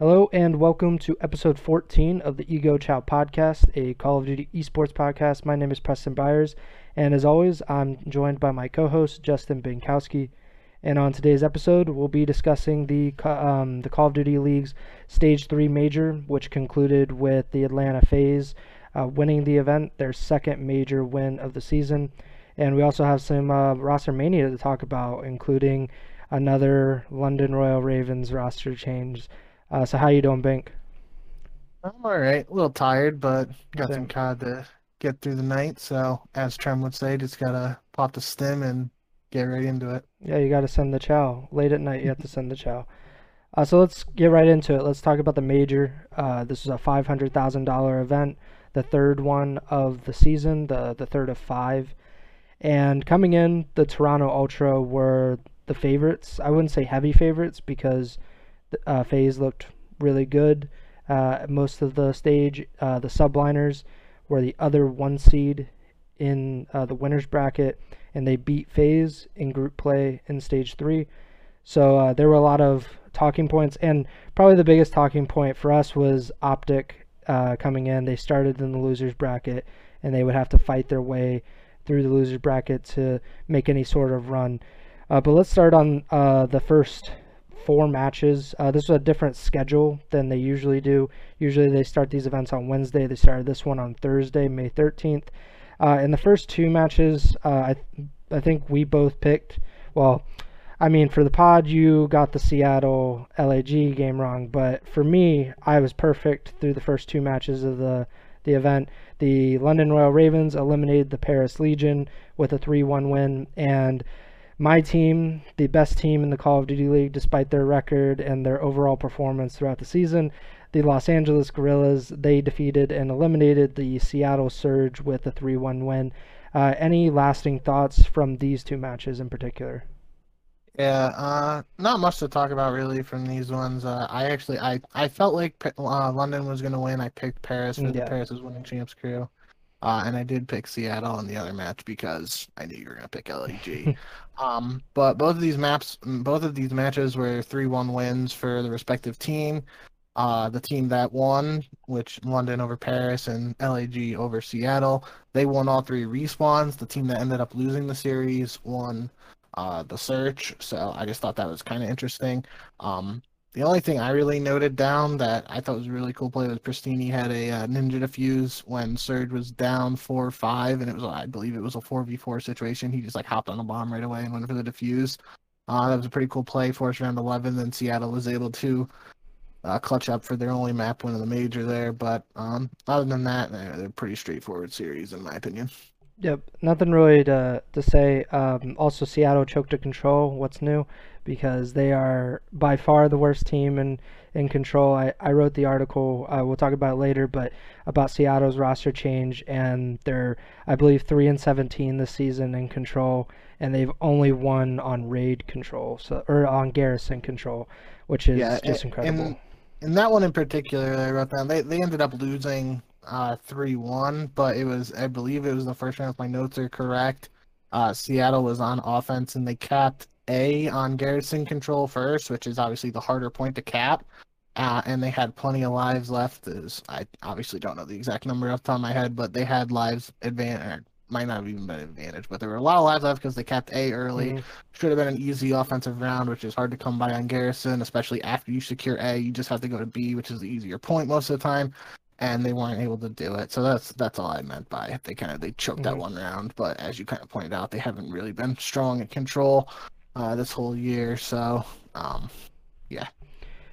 Hello and welcome to episode 14 of the Ego Chow podcast, a Call of Duty esports podcast. My name is Preston Byers, and as always, I'm joined by my co host, Justin Binkowski. And on today's episode, we'll be discussing the, um, the Call of Duty League's Stage 3 Major, which concluded with the Atlanta FaZe uh, winning the event, their second major win of the season. And we also have some uh, roster mania to talk about, including another London Royal Ravens roster change. Uh, so how you doing, Bink? I'm all right. A little tired, but got Same. some COD to get through the night. So, as Trem would say, just gotta pop the stim and get right into it. Yeah, you gotta send the chow. Late at night, you have to send the chow. Uh, so let's get right into it. Let's talk about the major. Uh, this is a five hundred thousand dollar event, the third one of the season, the the third of five. And coming in, the Toronto Ultra were the favorites. I wouldn't say heavy favorites because uh, FaZe looked really good. Uh, most of the stage, uh, the subliners were the other one seed in uh, the winners bracket, and they beat FaZe in group play in stage three. So uh, there were a lot of talking points, and probably the biggest talking point for us was Optic uh, coming in. They started in the losers bracket, and they would have to fight their way through the losers bracket to make any sort of run. Uh, but let's start on uh, the first four matches. Uh, this was a different schedule than they usually do. Usually they start these events on Wednesday. They started this one on Thursday, May 13th. Uh, in the first two matches, uh, I, th- I think we both picked, well, I mean, for the pod, you got the Seattle LAG game wrong, but for me, I was perfect through the first two matches of the, the event. The London Royal Ravens eliminated the Paris Legion with a 3 1 win, and my team, the best team in the Call of Duty League, despite their record and their overall performance throughout the season. The Los Angeles Guerrillas, they defeated and eliminated the Seattle Surge with a 3 1 win. Uh, any lasting thoughts from these two matches in particular? Yeah, uh, not much to talk about really from these ones. Uh, I actually, I, I felt like uh, London was going to win. I picked Paris for yeah. the Paris is winning champs crew. Uh, and I did pick Seattle in the other match because I knew you were going to pick LAG. um, but both of these maps, both of these matches were three-one wins for the respective team. Uh, the team that won, which London over Paris and LAG over Seattle, they won all three respawns. The team that ended up losing the series won uh, the search. So I just thought that was kind of interesting. Um, the only thing I really noted down that I thought was a really cool play was Prestinni had a uh, ninja defuse when Surge was down four five, and it was I believe it was a four v four situation. He just like hopped on the bomb right away and went for the defuse. Uh, that was a pretty cool play for us around eleven. Then Seattle was able to uh, clutch up for their only map win of the major there. But um, other than that, they're, they're pretty straightforward series in my opinion. Yep, nothing really to to say. Um, also, Seattle choked to control. What's new? Because they are by far the worst team in in control. I, I wrote the article. Uh, we'll talk about it later, but about Seattle's roster change and they're I believe three and seventeen this season in control, and they've only won on raid control, so or on garrison control, which is yeah, just incredible. And, that one in particular, I wrote down they they ended up losing uh, 3-1, but it was I believe it was the first round if my notes are correct. Uh, Seattle was on offense and they capped A on garrison control first, which is obviously the harder point to cap. Uh, and they had plenty of lives left. Is I obviously don't know the exact number off the top of my head, but they had lives advantage. Might not have even been an advantage, but there were a lot of lives left because they capped A early. Mm-hmm. Should have been an easy offensive round, which is hard to come by on Garrison, especially after you secure A. You just have to go to B, which is the easier point most of the time and they weren't able to do it. So that's that's all I meant by it. They kind of they choked mm-hmm. that one round, but as you kind of pointed out, they haven't really been strong at control uh, this whole year. So um, yeah.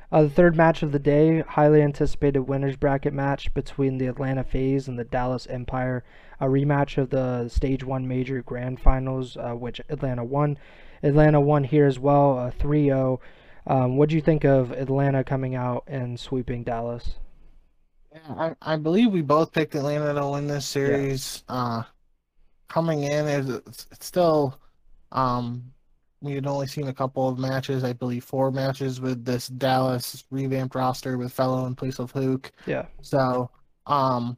Uh, the third match of the day, highly anticipated winners bracket match between the Atlanta FaZe and the Dallas Empire, a rematch of the Stage One Major Grand Finals, uh, which Atlanta won. Atlanta won here as well, uh, 3-0. Um, what do you think of Atlanta coming out and sweeping Dallas? I, I believe we both picked Atlanta to win this series. Yeah. Uh, coming in, it's, it's still, um, we had only seen a couple of matches. I believe four matches with this Dallas revamped roster with FeLo in place of Huke. Yeah. So, um,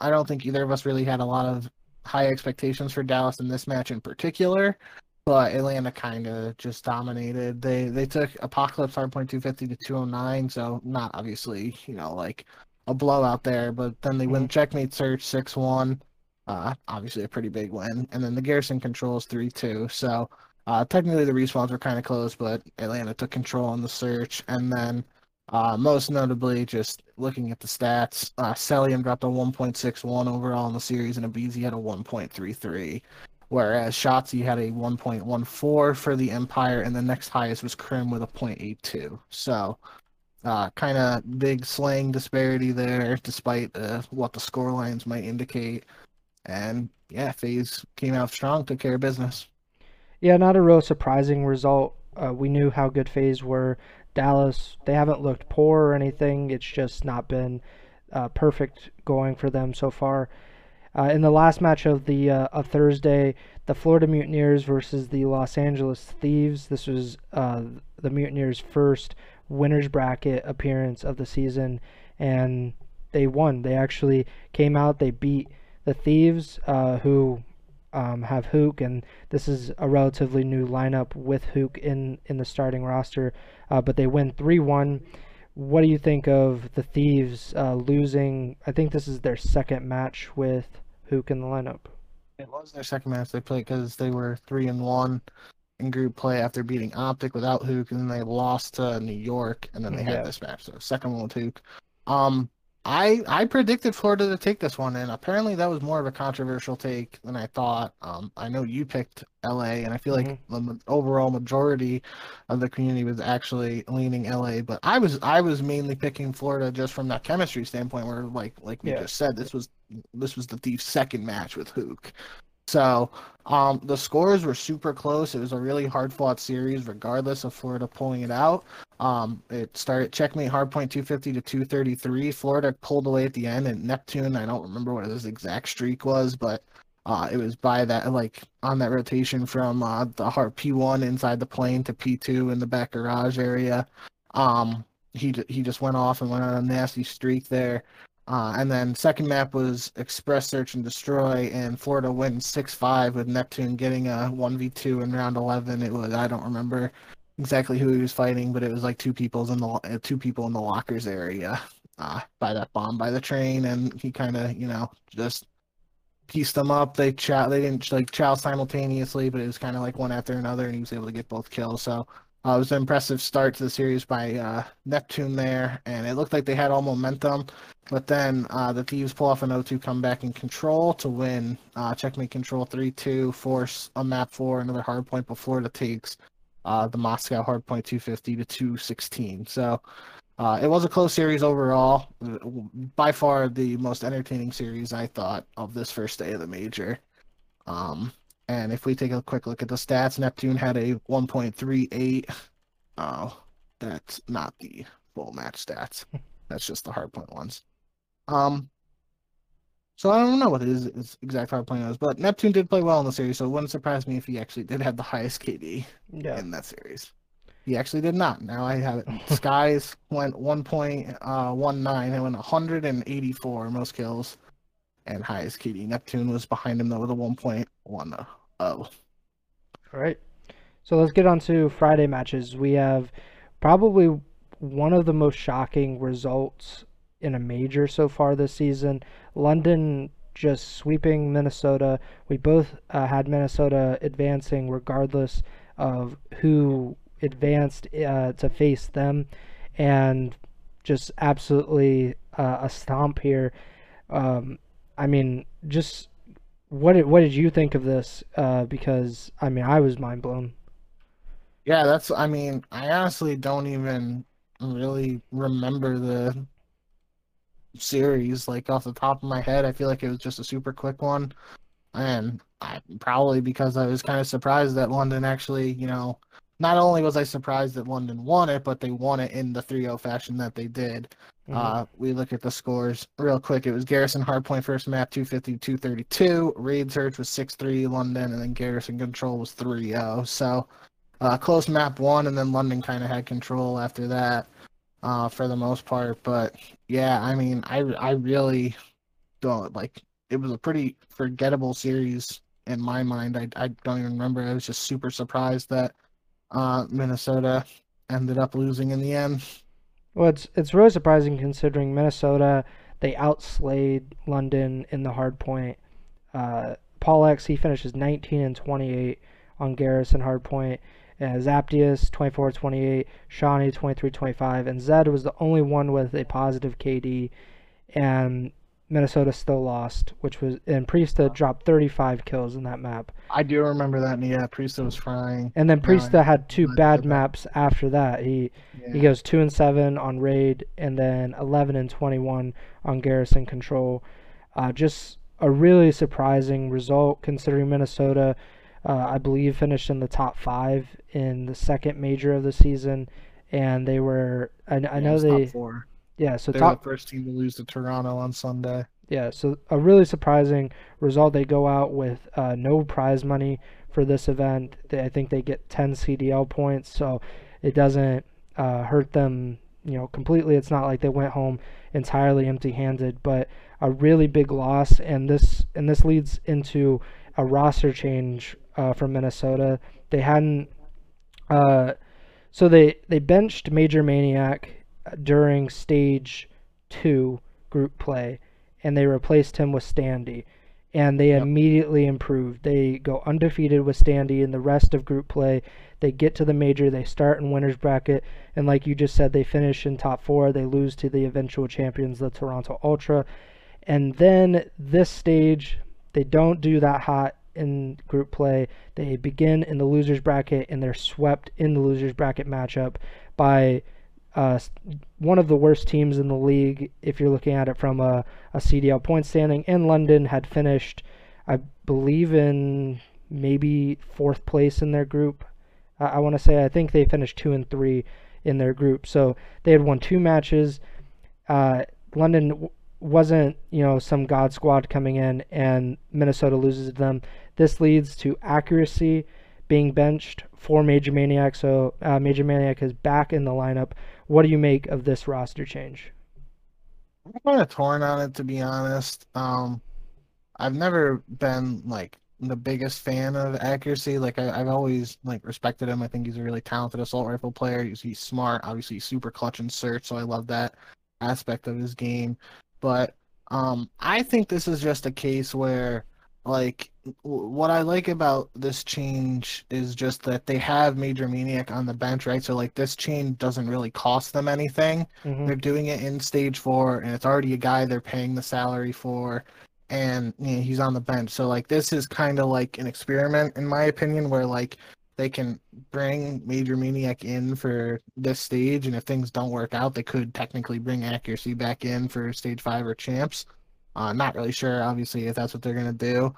I don't think either of us really had a lot of high expectations for Dallas in this match in particular. but Atlanta kind of just dominated. They they took Apocalypse hardpoint 250 to 209, so not obviously you know like a blowout there, but then they mm-hmm. win checkmate search 6 1. Uh, obviously a pretty big win, and then the Garrison controls 3 2. So uh, technically the respawns were kind of close, but Atlanta took control on the search, and then. Uh, most notably, just looking at the stats, uh, Cellium dropped a 1.61 overall in the series, and aBeZy had a 1.33 whereas Shotzzy had a 1.14 for the Empire, and the next highest was Crim with a 0.82. So, uh, kind of big slaying disparity there, despite uh, what the score lines might indicate. And yeah, FaZe came out strong, took care of business. Yeah, not a real surprising result. Uh, we knew how good FaZe were. Dallas, they haven't looked poor or anything. It's just not been uh, perfect going for them so far. Uh, in the last match of the uh, of Thursday, the Florida Mutineers versus the Los Angeles Thieves. This was uh, the Mutineers' first winners bracket appearance of the season, and they won. They actually came out. They beat the Thieves, uh, who um, have Huke, and this is a relatively new lineup with Huke in in the starting roster. Uh, but they win three one. What do you think of the Thieves uh, losing? I think this is their second match with Huke in the lineup. It was their second match they played because they were three and one in group play after beating Optic without Huke, and then they lost to New York, and then they yeah. had this match. So second one with Huke. Um, I I predicted Florida to take this one, and apparently that was more of a controversial take than I thought. Um, I know you picked LA, and I feel mm-hmm. like the overall majority of the community was actually leaning LA, but I was I was mainly picking Florida just from that chemistry standpoint, where like like we yeah. just said, this was this was the Thief's second match with Huke. so um, the scores were super close. It was a really hard fought series, regardless of Florida pulling it out. Um, it started checkmate hardpoint 250 to 233. Florida pulled away at the end, and Neptune, I don't remember what his exact streak was, but uh, it was by that, like on that rotation from uh, the hard P1 inside the plane to P2 in the back garage area. Um, he he just went off and went on a nasty streak there. Uh, and then second map was Express Search and Destroy, and Florida went six five with Neptune getting a one v two in round eleven. It was I don't remember exactly who he was fighting, but it was like two people's in the uh, two people in the lockers area uh, by that bomb by the train, and he kind of you know just pieced them up. They chat. they didn't like chow simultaneously, but it was kind of like one after another, and he was able to get both kills. So uh, it was an impressive start to the series by uh, Neptune there, and it looked like they had all momentum. But then uh, the Thieves pull off an 0-2 comeback in control to win. Uh, checkmate control 3-2, force a map 4, another hard point before it takes uh, the Moscow hardpoint point 250 to 216. So uh, it was a close series overall. By far the most entertaining series I thought of this first day of the major. Um, and if we take a quick look at the stats, Neptune had a 1.38. Oh, that's not the full match stats. That's just the hardpoint ones. Um, so I don't know what his, his exact hardpoint was, but Neptune did play well in the series, so it wouldn't surprise me if he actually did have the highest KD yeah. in that series. He actually did not. Now I have it. Skyz went 1.19 uh, and went 184 most kills and highest KD. Neptune was behind him though with a 1.10. All right. So let's get on to Friday matches. We have probably one of the most shocking results in a major so far this season. London just sweeping Minnesota. We both uh, had Minnesota advancing regardless of who advanced uh, to face them, and just absolutely uh, a stomp here. Um, I mean, just what did what did you think of this? Uh, because I mean, I was mind blown. Yeah, that's. I mean, I honestly don't even really remember the series like off the top of my head. I feel like it was just a super quick one, and I probably because I was kind of surprised that London actually, you know, not only was I surprised that London won it, but they won it in the 3-0 fashion that they did. Mm-hmm. Uh, we look at the scores real quick. It was Garrison Hardpoint first map 250 232. Raid Search was 6 3 London, and then Garrison Control was 3 0. So uh, close map one, and then London kind of had control after that uh, for the most part. But yeah, I mean, I, I really don't like it was a pretty forgettable series in my mind. I, I don't even remember. I was just super surprised that uh, Minnesota ended up losing in the end. Well, it's it's really surprising considering Minnesota they outslayed London in the hard point. Uh, PaulEhx he finishes 19 and 28 on Garrison hard point. Uh, Zaptius 24-28, Seany 23-25, and Zed was the only one with a positive KD, and Minnesota still lost, which was and Priestahh dropped 35 kills in that map. I do remember that. And yeah, Priestahh was frying. And then Priestahh no, had two bad maps after that. He yeah. he goes two and seven on raid, and then 11 and 21 on garrison control. Uh, just a really surprising result considering Minnesota. Uh, I believe finished in the top five in the second major of the season, and they were. I, I know they. Yeah, so they're top, the first team to lose to Toronto on Sunday. Yeah, so a really surprising result. They go out with uh, no prize money for this event. They, I think they get 10 CDL points, so it doesn't uh, hurt them, you know, completely. It's not like they went home entirely empty-handed, but a really big loss, and this and this leads into a roster change uh, for Minnesota. They hadn't, uh, so they they benched MajorManiak during stage two group play, and they replaced him with Standy. And they yep. immediately improved. They go undefeated with Standy in the rest of group play. They get to the major, they start in winner's bracket, and like you just said, they finish in top four. They lose to the eventual champions, the Toronto Ultra. And then this stage, they don't do that hot in group play. They begin in the losers bracket and they're swept in the losers bracket matchup by uh, one of the worst teams in the league if you're looking at it from a, a CDL point standing. And London had finished, I believe, in maybe fourth place in their group. I, I want to say I think they finished two and three in their group. So they had won two matches. Uh, London wasn't you know some god squad coming in, and Minnesota loses them. This leads to accuracy being benched for MajorManiak. So uh, MajorManiak is back in the lineup what do you make of this roster change? I'm kind of torn on it to be honest. Um, I've never been like the biggest fan of accuracy. Like I, have always like respected him. I think he's a really talented assault rifle player. He's, he's smart. Obviously, he's super clutch and search. So I love that aspect of his game. But um, I think this is just a case where like what I like about this change is just that they have MajorManiak on the bench, right? So like this change doesn't really cost them anything. Mm-hmm. They're doing it in stage four, and it's already a guy they're paying the salary for, and you know, he's on the bench. So like this is kind of like an experiment, in my opinion, where like they can bring MajorManiak in for this stage, and if things don't work out, they could technically bring accuracy back in for stage five or champs. Uh, not really sure, obviously, if that's what they're gonna do,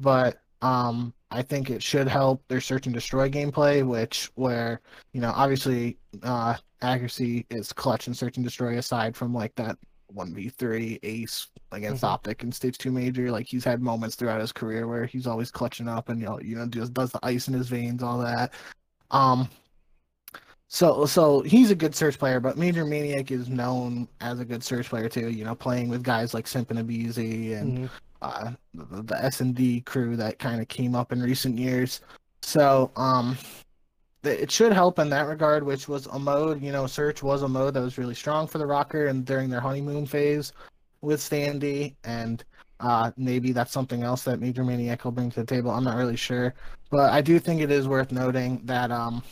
but um, I think it should help their search and destroy gameplay, which where you know obviously uh, accuracy is clutch and search and destroy aside from like that one v three ace against mm-hmm. Optic and stage two major. Like he's had moments throughout his career where he's always clutching up and you know you know just does the ice in his veins, all that. Um, so so he's a good search player, but MajorManiak is known as a good search player too. You know, playing with guys like Simp and aBeZy and mm-hmm. uh, the, the S and D crew that kind of came up in recent years. So um, it should help in that regard, which was a mode. You know, search was a mode that was really strong for the Rokkr and during their honeymoon phase with Standy and uh, maybe that's something else that MajorManiak will bring to the table. I'm not really sure, but I do think it is worth noting that um,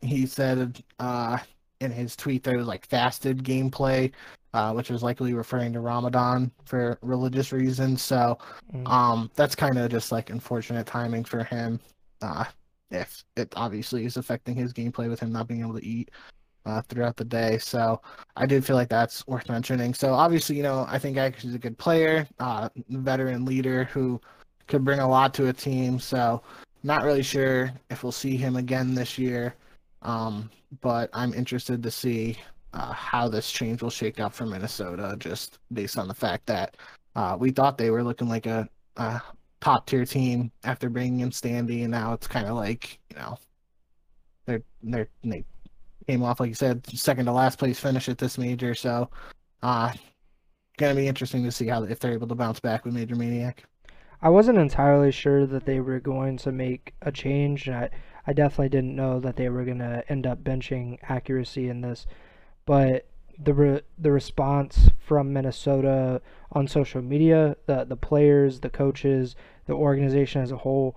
he said uh, in his tweet that it was like fasted gameplay, uh, which was likely referring to Ramadan for religious reasons. So mm. um, that's kind of just like unfortunate timing for him. Uh, if it obviously is affecting his gameplay with him not being able to eat uh, throughout the day. So I did feel like that's worth mentioning. So obviously, you know, I think Ash is a good player, uh, veteran leader who could bring a lot to a team. So not really sure if we'll see him again this year. Um, but I'm interested to see uh, how this change will shake out for Minnesota, just based on the fact that uh, we thought they were looking like a, a top tier team after bringing in Standy, and now it's kind of like you know they're they're they came off like you said second to last place finish at this major, so uh, gonna be interesting to see how if they're able to bounce back with MajorManiak. I wasn't entirely sure that they were going to make a change. I I definitely didn't know that they were going to end up benching accuracy in this, but the re- the response from Minnesota on social media, the the players, the coaches, the organization as a whole,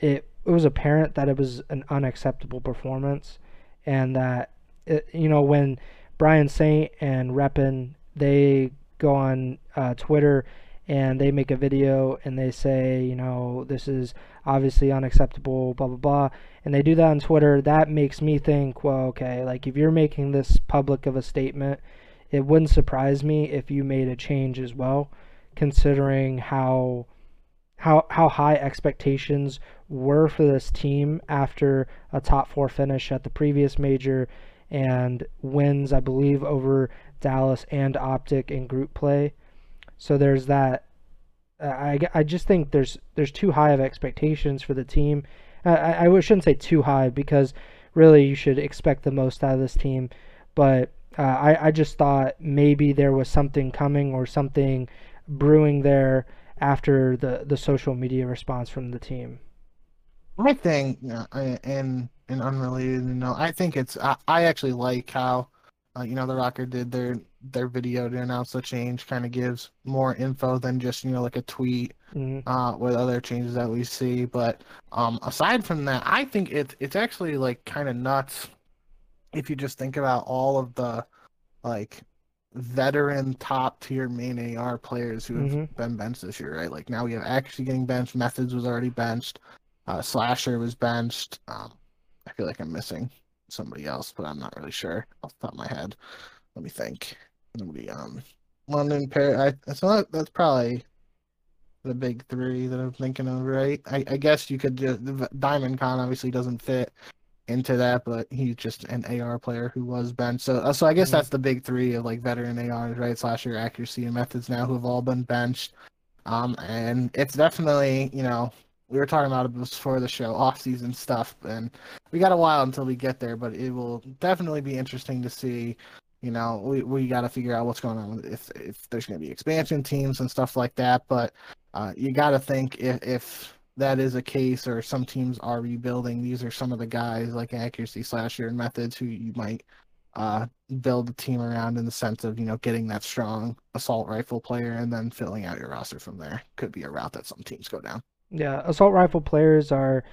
it it was apparent that it was an unacceptable performance, and that it, you know when Brian Saint and Rypien they go on uh, Twitter and they make a video and they say, you know, this is obviously unacceptable, blah, blah, blah, and they do that on Twitter, that makes me think, well, okay, like if you're making this public of a statement, it wouldn't surprise me if you made a change as well, considering how how how high expectations were for this team after a top four finish at the previous major and wins, I believe, over Dallas and Optic in group play. So there's that. Uh, I, I just think there's there's too high of expectations for the team. I, I shouldn't say too high because really you should expect the most out of this team. But uh, I, I just thought maybe there was something coming or something brewing there after the, the social media response from the team. I think, and and unrelated, you know, I think it's I, I actually like how, uh, you know, the Rokkr did their their video to announce the change. Kind of gives more info than just you know like a tweet mm-hmm. uh, with other changes that we see. But um, aside from that, I think it's it's actually like kind of nuts if you just think about all of the like veteran top tier main AR players who have mm-hmm. been benched this year, right? Like now we have actually getting benched. MethodZ was already benched. Uh, Slasher was benched. Um, I feel like I'm missing somebody else, but I'm not really sure off the top of my head. Let me think. Nobody um London Paris. I, so that, that's probably the big three that I'm thinking of, right? I, I guess you could just Diamondcon obviously doesn't fit into that, but he's just an AR player who was benched. So, uh, so I guess mm-hmm. that's the big three of like veteran ARs, right? Slasher accuracy and MethodZ now who have all been benched. Um, and it's definitely you know we were talking about it before the show, off season stuff, and we got a while until we get there, but it will definitely be interesting to see. You know, we we got to figure out what's going on if if there's going to be expansion teams and stuff like that. But uh, you got to think if if that is a case or some teams are rebuilding, these are some of the guys like accuracy slasher and MethodZ who you might uh, build a team around in the sense of you know getting that strong assault rifle player and then filling out your roster from there. Could be a route that some teams go down. Yeah, assault rifle players are.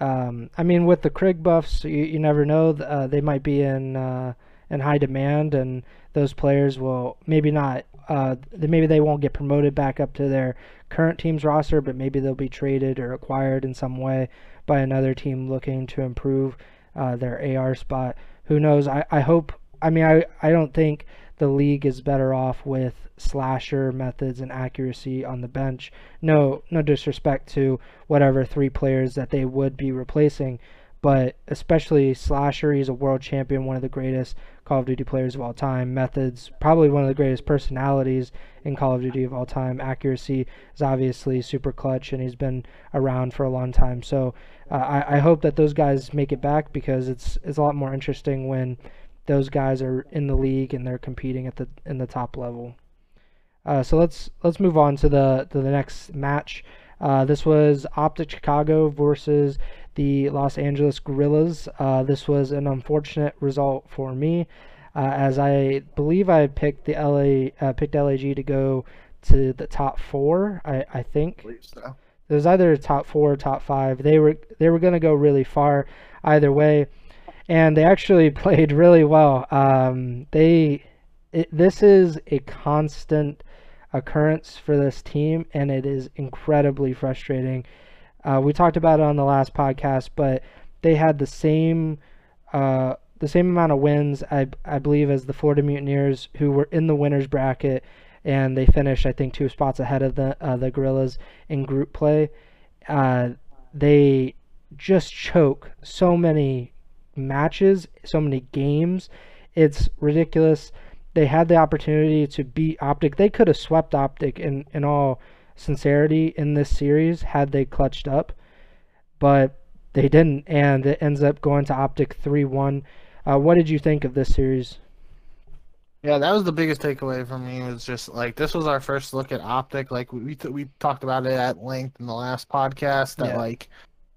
Um, I mean, with the Krig buffs, you, you never know. Uh, they might be in uh, in high demand, and those players will maybe not. Uh, maybe they won't get promoted back up to their current team's roster, but maybe they'll be traded or acquired in some way by another team looking to improve uh, their AR spot. Who knows? I, I hope. I mean, I, I don't think the league is better off with slasher MethodZ and accuracy on the bench. No, no disrespect to whatever three players that they would be replacing, but especially slasher. He's a world champion, one of the greatest Call of Duty players of all time. MethodZ, probably one of the greatest personalities in Call of Duty of all time. Accuracy is obviously super clutch, and he's been around for a long time. So uh, I, I hope that those guys make it back because it's it's a lot more interesting when those guys are in the league and they're competing at the in the top level. Uh, so let's let's move on to the to the next match. Uh, this was Optic Chicago versus the Los Angeles Guerrillas. Uh, this was an unfortunate result for me, uh, as I believe I picked the LA uh, picked LAG to go to the top four. I I think. I so. It was either top four or top five. They were they were going to go really far either way and they actually played really well. Um, they it, this is a constant occurrence for this team, and it is incredibly frustrating. Uh, we talked about it on the last podcast, but they had the same uh, the same amount of wins, I, I believe, as the Florida Mutineers, who were in the winners bracket, and they finished, I think, two spots ahead of the uh, the Guerrillas in group play. Uh, they just choke so many matches, so many games. It's ridiculous. They had the opportunity to beat Optic. They could have swept Optic in, in all sincerity in this series had they clutched up, but they didn't, and it ends up going to Optic 3 1. Uh, what did you think of this series? Yeah, that was the biggest takeaway for me. Was just like this was our first look at optic. Like we we talked about it at length in the last podcast. That yeah. like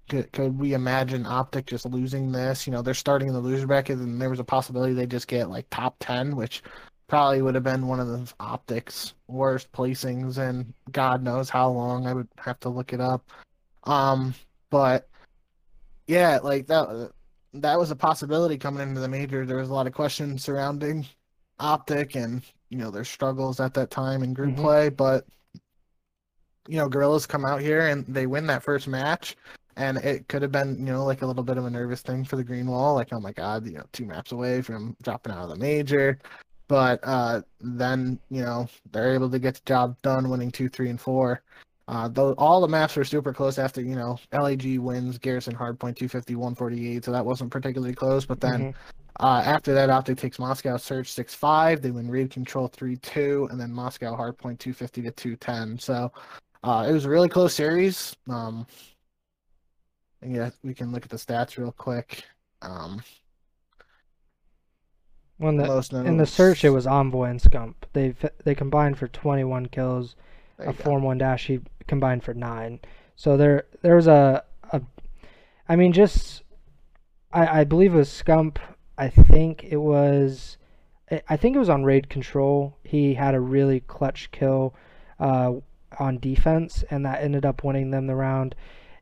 could, could we imagine Optic just losing this? You know, they're starting in the loser bracket, and there was a possibility they just get like top ten, which probably would have been one of the Optic's worst placings, and God knows how long. I would have to look it up. Um, but yeah, like that that was a possibility coming into the major. There was a lot of questions surrounding Optic and you know their struggles at that time in group mm-hmm. play, but you know, Guerrillas come out here and they win that first match and it could have been you know like a little bit of a nervous thing for the green wall like oh my god you know two maps away from dropping out of the major. But uh, then you know they're able to get the job done winning two three and four. Uh, though all the maps were super close after you know lag wins garrison hardpoint 250 148 so that wasn't particularly close. But then mm-hmm. uh, after that optic takes moscow surge 6-5 they win raid control 3-2 and then moscow hardpoint 250 to 210 so uh, it was a really close series. Um, yeah, we can look at the stats real quick. Um, when the, in the search, it was Envoy and Scump. They they combined for 21 kills. A Form One Dash he combined for nine. So there there was a a, I mean just, I I believe it was Scump. I think it was, I think it was on raid control. He had a really clutch kill, uh, on defense, and that ended up winning them the round.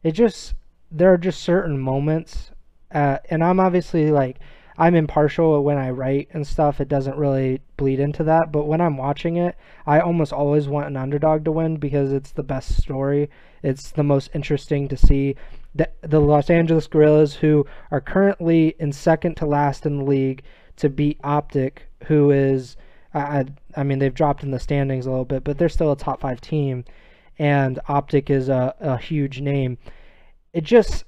It just there are just certain moments, uh, and I'm obviously like I'm impartial when I write and stuff. It doesn't really bleed into that, but when I'm watching it, I almost always want an underdog to win because it's the best story. It's the most interesting to see. The, the Los Angeles Guerrillas, who are currently in second to last in the league, to beat Optic, who is, I, I mean, they've dropped in the standings a little bit, but they're still a top five team, and Optic is a, a huge name it just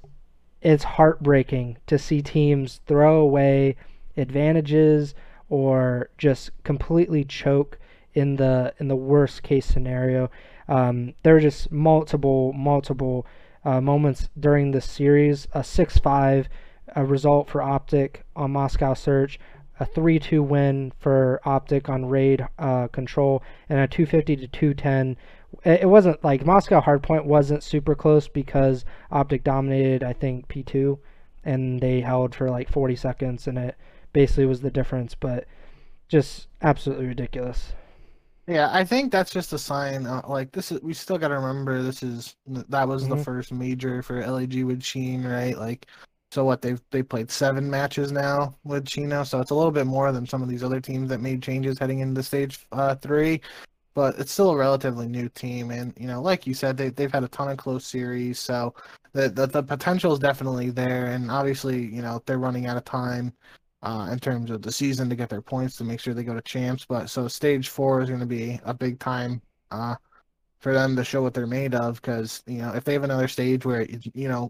it's heartbreaking to see teams throw away advantages or just completely choke in the in the worst case scenario. Um, there are just multiple multiple uh, moments during this series. A six five result for Optic on Moscow Search, a three two win for Optic on Raid uh, Control, and a two fifty to two ten it wasn't like Moscow Hardpoint wasn't super close because Optic dominated, I think, P2, and they held for like 40 seconds, and it basically was the difference, but just absolutely ridiculous. Yeah, I think that's just a sign. Uh, like this is, we still got to remember this is that was mm-hmm. the first major for LAG with Sheen, right? Like, so what they've they played seven matches now with Chino, so it's a little bit more than some of these other teams that made changes heading into stage uh, three but it's still a relatively new team. And you know, like you said, they they've had a ton of close series, so the the, the potential is definitely there. And obviously, you know, they're running out of time uh, in terms of the season to get their points to make sure they go to champs. But so stage four is going to be a big time. Uh, for them to show what they're made of, because you know if they have another stage where you know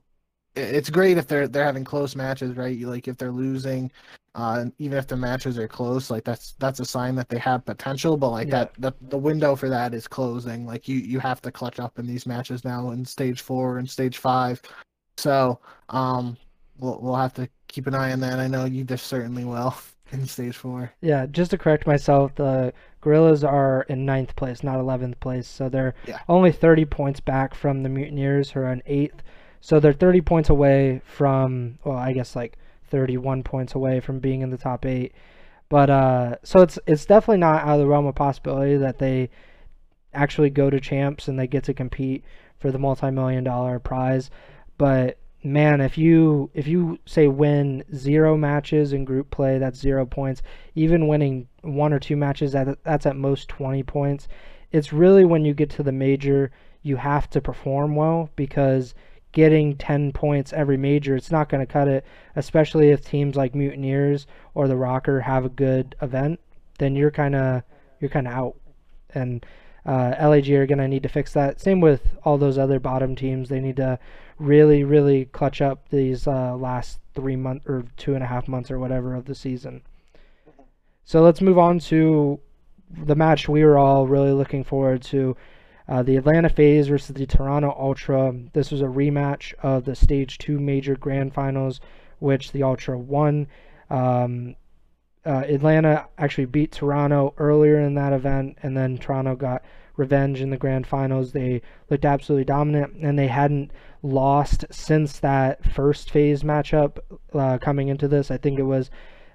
it's great if they're they're having close matches, right? Like if they're losing, uh, even if the matches are close, like that's that's a sign that they have potential. But like yeah. that, the the window for that is closing. Like you you have to clutch up in these matches now in stage four and stage five. So um, we'll we'll have to keep an eye on that. I know you just certainly will in stage four. Yeah, just to correct myself, the Guerrillas are in ninth place, not eleventh place. So they're yeah. only thirty points back from the Mutineers, who are in eighth. So they're thirty points away from well, I guess like 31 points away from being in the top eight. But uh, so it's it's definitely not out of the realm of possibility that they actually go to champs and they get to compete for the multi-million dollar prize. But man, if you if you say win zero matches in group play, that's zero points. Even winning one or two matches, that that's at most 20 points. It's really when you get to the major, you have to perform well because getting 10 points every major, it's not going to cut it, especially if teams like Mutineers or the Rokkr have a good event, then you're kind of you're kind of out. And uh, LAG are going to need to fix that. Same with all those other bottom teams. They need to really, really clutch up these uh, last three months or two and a half months or whatever of the season. So let's move on to the match we were all really looking forward to. Uh, the Atlanta FaZe versus the Toronto Ultra. This was a rematch of the Stage 2 major grand finals, which the Ultra won. Um, uh, Atlanta actually beat Toronto earlier in that event, and then Toronto got revenge in the grand finals. They looked absolutely dominant, and they hadn't lost since that first FaZe matchup uh, coming into this. I think it was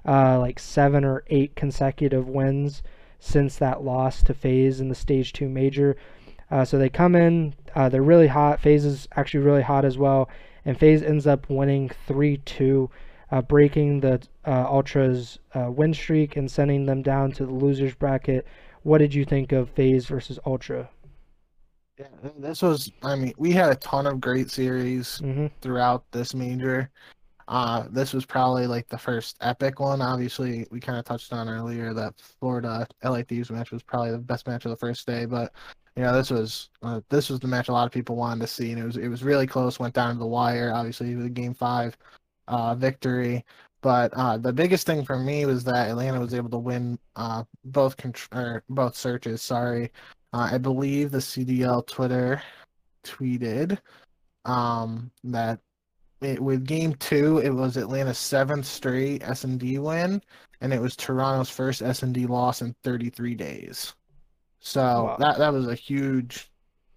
uh, like seven or eight consecutive wins since that loss to FaZe in the Stage 2 Major. Uh, so they come in, uh, they're really hot. FaZe is actually really hot as well, and FaZe ends up winning 3 2. Uh, breaking the uh, Ultras uh, win streak and sending them down to the losers bracket. What did you think of FaZe versus Ultra? Yeah, this was. I mean, we had a ton of great series mm-hmm. throughout this major. Uh, this was probably like the first epic one. Obviously, we kind of touched on earlier that Florida LA Thieves match was probably the best match of the first day, but you know this was uh, this was the match a lot of people wanted to see, and it was it was really close. Went down to the wire. Obviously, with a game five uh, victory. But uh, the biggest thing for me was that Atlanta was able to win uh, both contr- or both searches. Sorry, uh, I believe the CDL Twitter tweeted um, that it, with game two, it was Atlanta's seventh straight S and D win, and it was Toronto's first S and D loss in 33 days. So wow. that that was a huge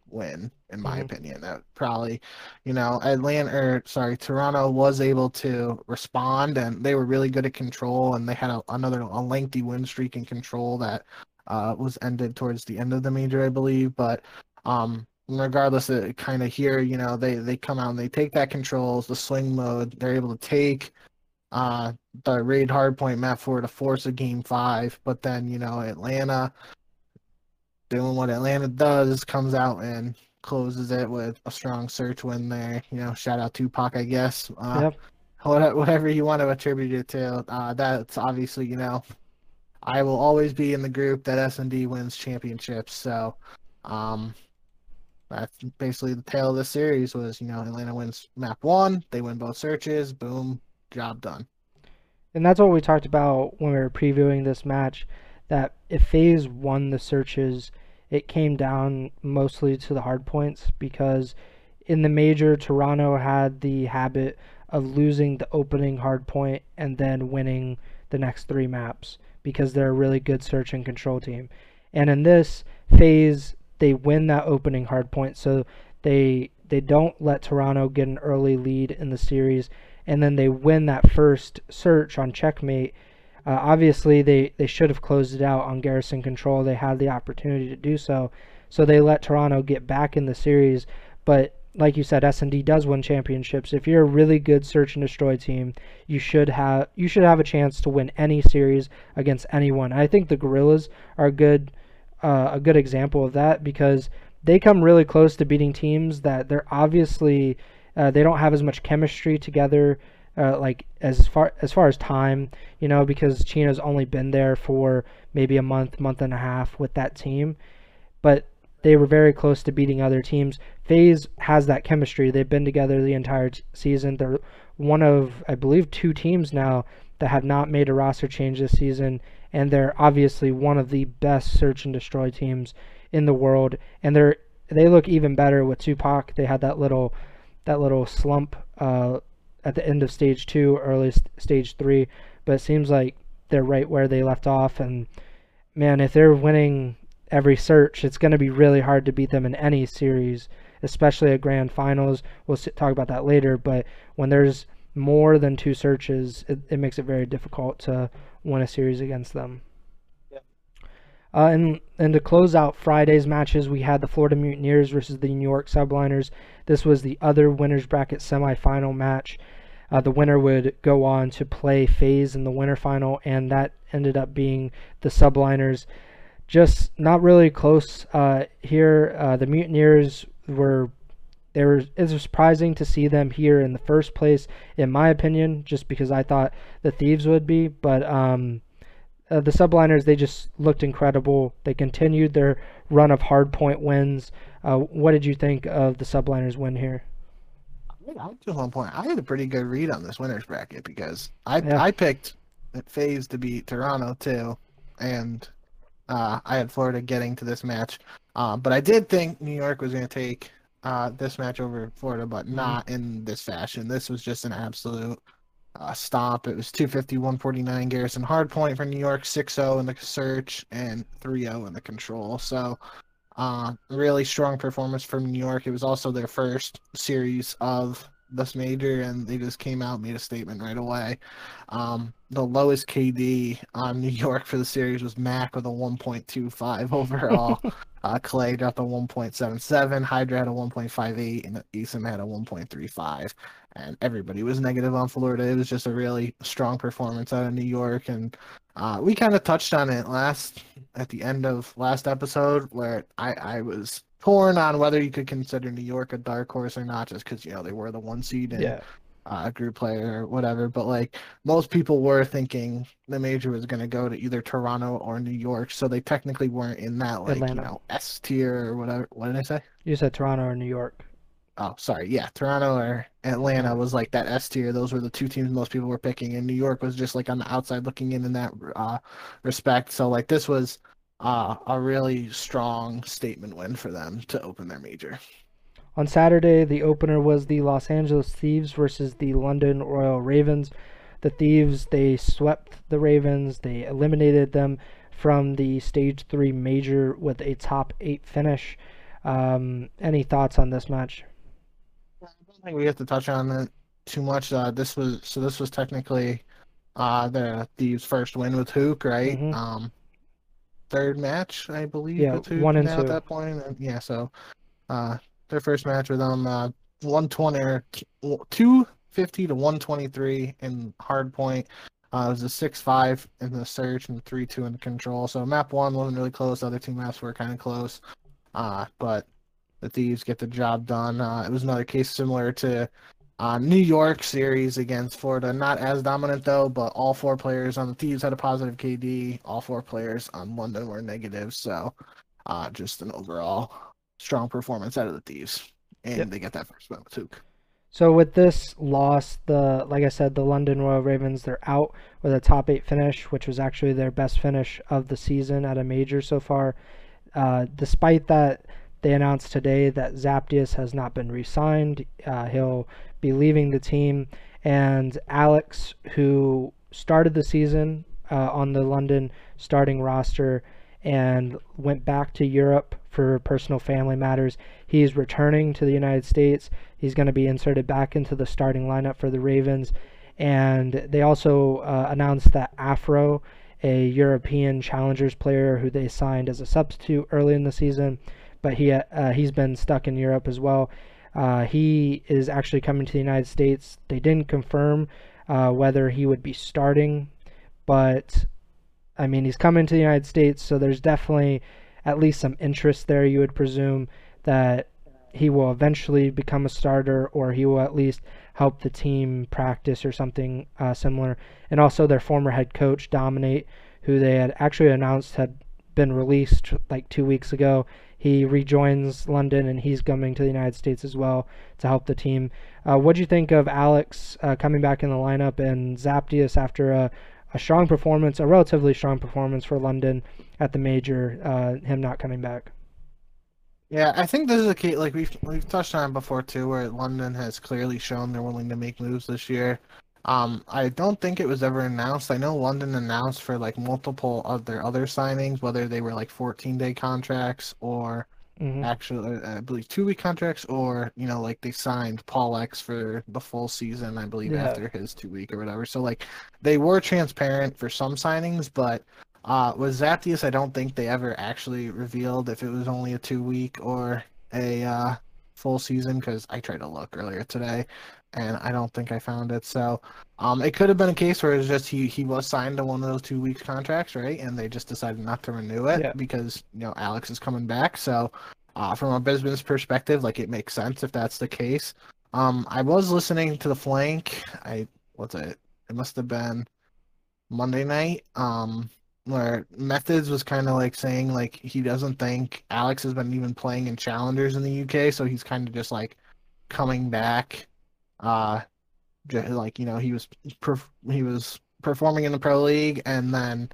win in my mm-hmm. opinion. That probably, you know, Atlanta or sorry, Toronto was able to respond and they were really good at control and they had a, another a lengthy win streak in control that uh, was ended towards the end of the major, I believe. But um, regardless of kind of here, you know, they they come out and they take that controls, the swing mode, they're able to take uh the raid hardpoint map for to force a game five, but then you know Atlanta doing what Atlanta does comes out and closes it with a strong search win there. You know, shout out Tupac, I guess. Uh, yep. Whatever you want to attribute it to, uh, that's obviously you know, I will always be in the group that S and D wins championships. So, um, that's basically the tale of the series was you know Atlanta wins map one, they win both searches, boom, job done. And that's what we talked about when we were previewing this match. That if FaZe won the searches, it came down mostly to the hard points because in the major, Toronto had the habit of losing the opening hard point and then winning the next three maps because they're a really good search and control team. And in this FaZe, they win that opening hard point, so they they don't let Toronto get an early lead in the series, and then they win that first search on checkmate. Uh, obviously, they, they should have closed it out on garrison control. They had the opportunity to do so, so they let Toronto get back in the series. But like you said, S&D does win championships. If you're a really good search and destroy team, you should have you should have a chance to win any series against anyone. I think the Guerrillas are good uh, a good example of that because they come really close to beating teams that they're obviously uh, they don't have as much chemistry together. Uh, like as far as far as time, you know, because Chino's only been there for maybe a month, month and a half with that team, but they were very close to beating other teams. FaZe has that chemistry. They've been together the entire t- season. They're one of, I believe, two teams now that have not made a roster change this season, and they're obviously one of the best search and destroy teams in the world. And they're they look even better with Tupac. They had that little that little slump uh, at the end of stage two, early st- stage three, but it seems like they're right where they left off. And man, if they're winning every search, it's going to be really hard to beat them in any series, especially at grand finals. We'll talk about that later. But when there's more than two searches, it, it makes it very difficult to win a series against them. Uh, and, and to close out Friday's matches, we had the Florida Mutineers versus the New York Subliners. This was the other winners bracket semifinal match. Uh, the winner would go on to play FaZe in the winter final, and that ended up being the Subliners. Just not really close uh, here. Uh, the Mutineers were they were it was surprising to see them here in the first place, in my opinion, just because I thought the Thieves would be. But um, uh, the Subliners they just looked incredible. They continued their run of hardpoint wins. Uh, what did you think of the Subliners win here? I just one point. I had a pretty good read on this winners bracket because I yeah. I picked FaZe to beat Toronto too, and uh, I had Florida getting to this match. Uh, but I did think New York was going to take uh, this match over Florida, but mm-hmm. not in this fashion. This was just an absolute uh, stomp. It was 250, 149 Garrison Hardpoint for New York, 6 0 in the search, and 3 0 in the control. So, uh, really strong performance from New York. It was also their first series of this major, and they just came out made a statement right away. Um, the lowest KD on New York for the series was Mac with a 1.25 overall. uh, Clay dropped a 1.77, Hydra had a 1.58, and Eason had a 1.35. And everybody was negative on Florida. It was just a really strong performance out of New York, and uh, we kind of touched on it last at the end of last episode, where I, I was torn on whether you could consider New York a dark horse or not, just because you know they were the one seed and yeah. uh, group player or whatever. But like most people were thinking the major was going to go to either Toronto or New York, so they technically weren't in that like Atlanta. you know S tier or whatever. What did I say? You said Toronto or New York. Oh, sorry. Yeah, Toronto or Atlanta was like that S tier. Those were the two teams most people were picking, and New York was just like on the outside looking in in that uh, respect. So like this was uh, a really strong statement win for them to open their major. On Saturday, the opener was the Los Angeles Thieves versus the London Royal Ravens. The Thieves they swept the Ravens. They eliminated them from the Stage Three major with a top eight finish. Um, any thoughts on this match? I don't think we have to touch on it too much. Uh, this was so. This was technically uh, the Thieves' first win with Huke, right? Mm-hmm. Um, third match, I believe. Yeah, one and two. At that point, and yeah, so uh, their first match with them, uh, 120 or 250 to 123 in hard point. Uh, it was a 6-5 in the search and 3-2 in the control. So map one wasn't really close. The other two maps were kind of close. Uh, but the Thieves get the job done. Uh, it was another case similar to uh, New York series against Florida, not as dominant though, but all four players on the Thieves had a positive KD. All four players on London were negative, so uh, just an overall strong performance out of the Thieves, and yep. they get that first win with Huke. So with this loss, the like I said, the London Royal Ravens they're out with a top eight finish, which was actually their best finish of the season at a major so far. Uh, despite that, they announced today that Zaptius has not been re-signed. Uh, he'll be leaving the team, and Alex, who started the season uh, on the London starting roster and went back to Europe for personal family matters. He's returning to the United States. He's going to be inserted back into the starting lineup for the Ravens. And they also uh, announced that Afro, a European Challengers player who they signed as a substitute early in the season, but he uh, he's been stuck in Europe as well. Uh, he is actually coming to the United States. They didn't confirm uh, whether he would be starting, but I mean, he's coming to the United States, so there's definitely at least some interest there. You would presume that he will eventually become a starter, or he will at least help the team practice or something uh, similar. And also, their former head coach, Dominate, who they had actually announced had been released like two weeks ago. He rejoins London and he's coming to the United States as well to help the team. Uh, what do you think of Alex uh, coming back in the lineup and Zaptius after a, a strong performance, a relatively strong performance for London at the major, uh, him not coming back? Yeah, I think this is a key. Like we've we've touched on before too, where London has clearly shown they're willing to make moves this year. Um, I don't think it was ever announced. I know London announced for like multiple of their other signings, whether they were like 14 day contracts or mm-hmm. actually, uh, I believe, two week contracts, or you know, like they signed PaulEhx for the full season, I believe, yeah. after his two week or whatever. So like they were transparent for some signings, but uh, with Zaptius, I don't think they ever actually revealed if it was only a two week or a uh, full season because I tried to look earlier today and I don't think I found it. So um, it could have been a case where it's just he he was signed to one of those two weeks contracts, right? And they just decided not to renew it yeah. because you know Alex is coming back. So uh, from a business perspective, like it makes sense if that's the case. Um, I was listening to the flank. I what's it? It must have been Monday night. Um, where MethodZ was kind of like saying like he doesn't think Alex has been even playing in challengers in the UK, so he's kind of just like coming back uh, like you know he was he was performing in the pro league and then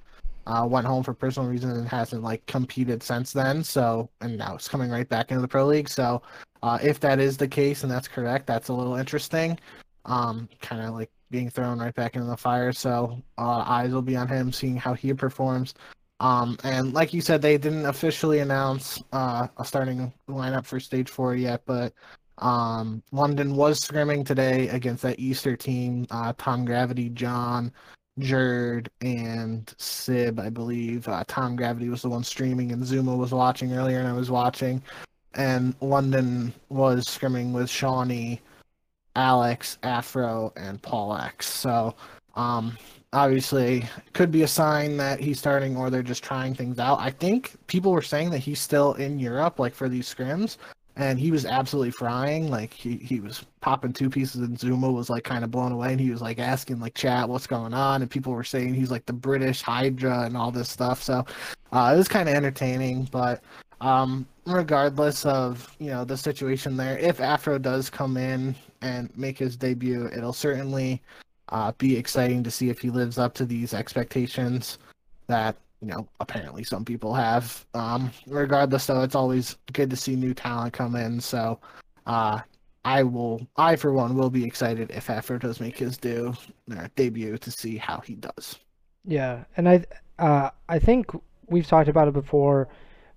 uh, went home for personal reasons and hasn't like competed since then. So and now it's coming right back into the pro league. So uh, if that is the case and that's correct, that's a little interesting. Um, kind of like being thrown right back into the fire. So uh, eyes will be on him, seeing how he performs. Um, and like you said, they didn't officially announce uh, a starting lineup for stage four yet, but um, London was scrimming today against that Easter team. Uh, Tom Gravity, John, Jerd, and Sib, I believe. Uh, Tom Gravity was the one streaming, and ZooMaa was watching earlier, and I was watching. And London was scrimming with Seany, Alex, Afro, and PaulEhx. So, um, obviously, could be a sign that he's starting or they're just trying things out. I think people were saying that he's still in Europe, like for these scrims, and he was absolutely frying. Like he, he was popping two pieces, and ZooMaa was like kind of blown away, and he was like asking like chat what's going on, and people were saying he's like the British Hydra and all this stuff. So uh, it was kind of entertaining, but um, regardless of you know the situation there, if Afro does come in and make his debut, it'll certainly uh, be exciting to see if he lives up to these expectations that you know apparently some people have. Um, regardless, though, it's always good to see new talent come in. So uh, I will, I for one, will be excited if Afro does make his do, uh, debut to see how he does. Yeah, and I, uh, I think we've talked about it before,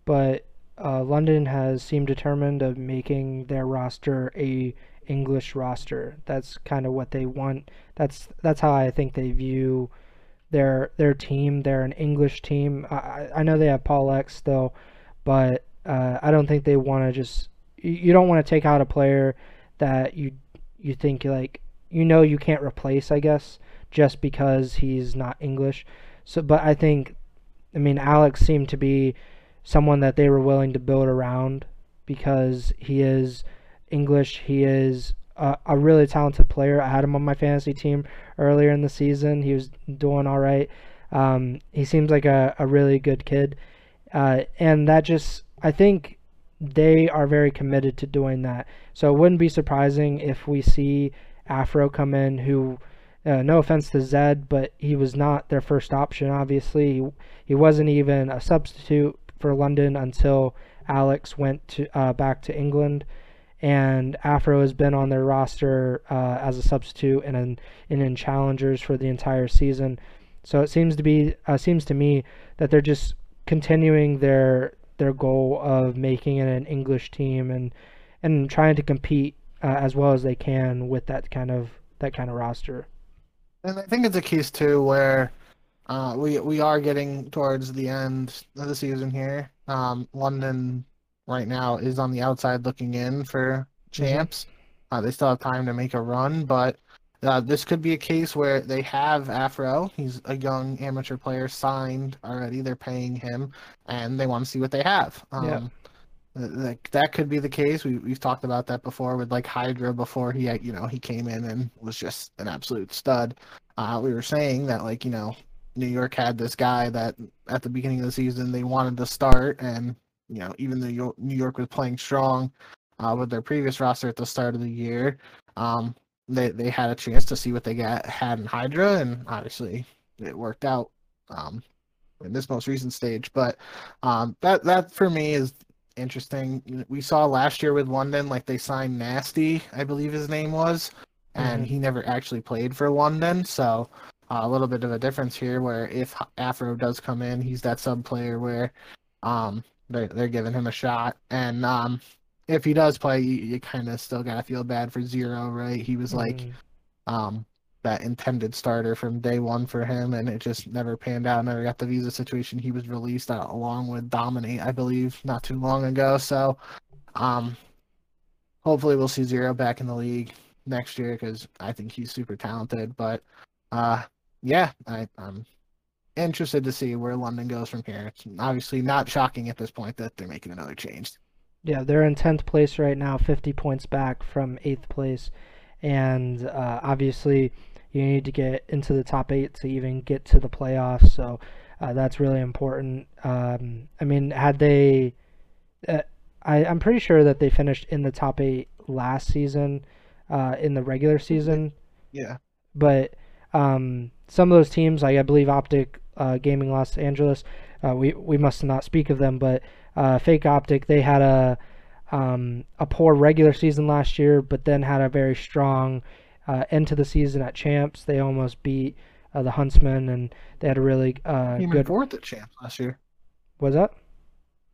but uh, London has seemed determined of making their roster a English roster. That's kind of what they want. That's that's how I think they view their their team. They're an English team. I, I know they have PaulEhx still, but uh, I don't think they want to just. You don't want to take out a player that you you think like you know you can't replace. I guess just because he's not English. So, but I think, I mean, Alex seemed to be someone that they were willing to build around because he is English. He is a, really talented player. I had him on my fantasy team earlier in the season. He was doing all right. Um, he seems like a, a really good kid. Uh, and that just, I think they are very committed to doing that. So it wouldn't be surprising if we see Afro come in, who, uh, no offense to Zed, but he was not their first option, obviously. He, he wasn't even a substitute for London until Alex went to uh, back to England, and Afro has been on their roster uh, as a substitute and in, and in challengers for the entire season. So it seems to be uh, seems to me that they're just continuing their their goal of making it an English team and and trying to compete uh, as well as they can with that kind of that kind of roster. And I think it's a case too where uh, we we are getting towards the end of the season here. Um, London right now is on the outside looking in for mm-hmm. champs. Mm-hmm. Uh, they still have time to make a run, but uh, this could be a case where they have Afro. He's a young amateur player signed already. They're paying him, and they want to see what they have. Um, yeah. That, that could be the case. We we've talked about that before with like Hydra before he you know he came in and was just an absolute stud. Uh, we were saying that like you know New York had this guy that at the beginning of the season they wanted to start, and you know even though New York was playing strong uh, with their previous roster at the start of the year, um, they they had a chance to see what they got had in Hydra, and obviously it worked out um, in this most recent stage. But um, that that for me is interesting. We saw last year with London, like they signed Nasty, I believe his name was, and mm-hmm. he never actually played for London, so uh, a little bit of a difference here where if Afro does come in, he's that sub player where um, they're, they're giving him a shot. And um, if he does play, you, you kind of still got to feel bad for Zero, right? He was like mm-hmm. um, that intended starter from day one for him, and it just never panned out. Never got the visa situation. He was released along with Dominate, I believe, not too long ago. So um, hopefully we'll see Zero back in the league next year because I think he's super talented. But uh, yeah, I, I'm interested to see where London goes from here. It's obviously not shocking at this point that they're making another change. Yeah, they're in tenth place right now, fifty points back from eighth place, and uh, obviously you need to get into the top eight to even get to the playoffs. So uh, that's really important. Um, I mean, had they, uh, I I'm pretty sure that they finished in the top eight last season, uh, in the regular season. Yeah. But um, some of those teams, like I believe Optic uh, Gaming Los Angeles, uh, we we must not speak of them, but uh, Fake Optic, they had a um, a poor regular season last year, but then had a very strong uh, to the season at champs. They almost beat uh, the Huntsmen, and they had a really uh, came good. in fourth at champs last year. Was that?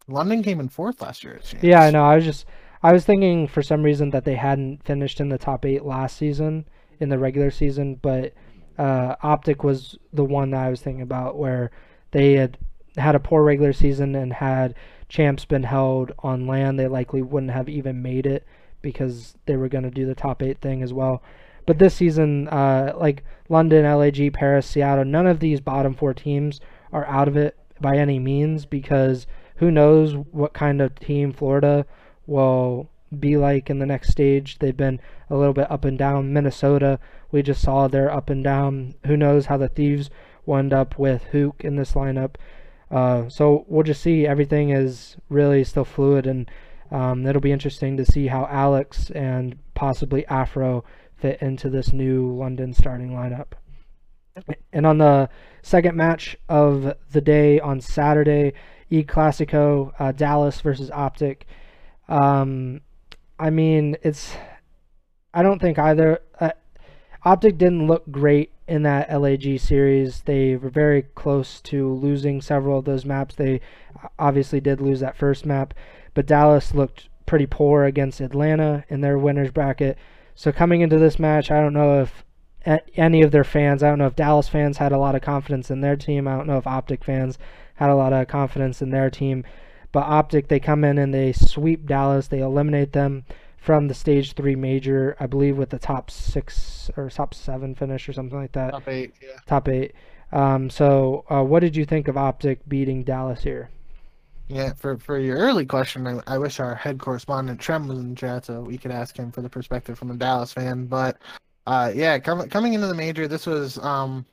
London came in fourth last year at champs. Yeah, I know. I was just I was thinking for some reason that they hadn't finished in the top eight last season in the regular season, but uh, Optic was the one that I was thinking about where they had had a poor regular season and had champs been held on land, they likely wouldn't have even made it because they were going to do the top eight thing as well. But this season, uh, like London, LAG, Paris, Seattle, none of these bottom four teams are out of it by any means because who knows what kind of team Florida will be like in the next stage. They've been a little bit up and down. Minnesota, we just saw they're up and down. Who knows how the Thieves end up with Huke in this lineup. Uh, so we'll just see. Everything is really still fluid, and um, it'll be interesting to see how Alex and possibly Afro fit into this new London starting lineup. And on the second match of the day on Saturday, E Clasico, uh, Dallas versus Optic. Um, I mean, it's. I don't think either. Uh, Optic didn't look great in that LAG series. They were very close to losing several of those maps. They obviously did lose that first map, but Dallas looked pretty poor against Atlanta in their winners bracket. So coming into this match, I don't know if any of their fans, I don't know if Dallas fans had a lot of confidence in their team. I don't know if Optic fans had a lot of confidence in their team. But Optic, they come in and they sweep Dallas. They eliminate them from the stage three major, I believe, with the top six or top seven finish or something like that. Top eight, yeah. Top eight. Um, so, uh, what did you think of Optic beating Dallas here? Yeah, for, for your early question, I, I wish our head correspondent Trem was in chat so we could ask him for the perspective from a Dallas fan. But uh, yeah, com- coming into the major, this was um,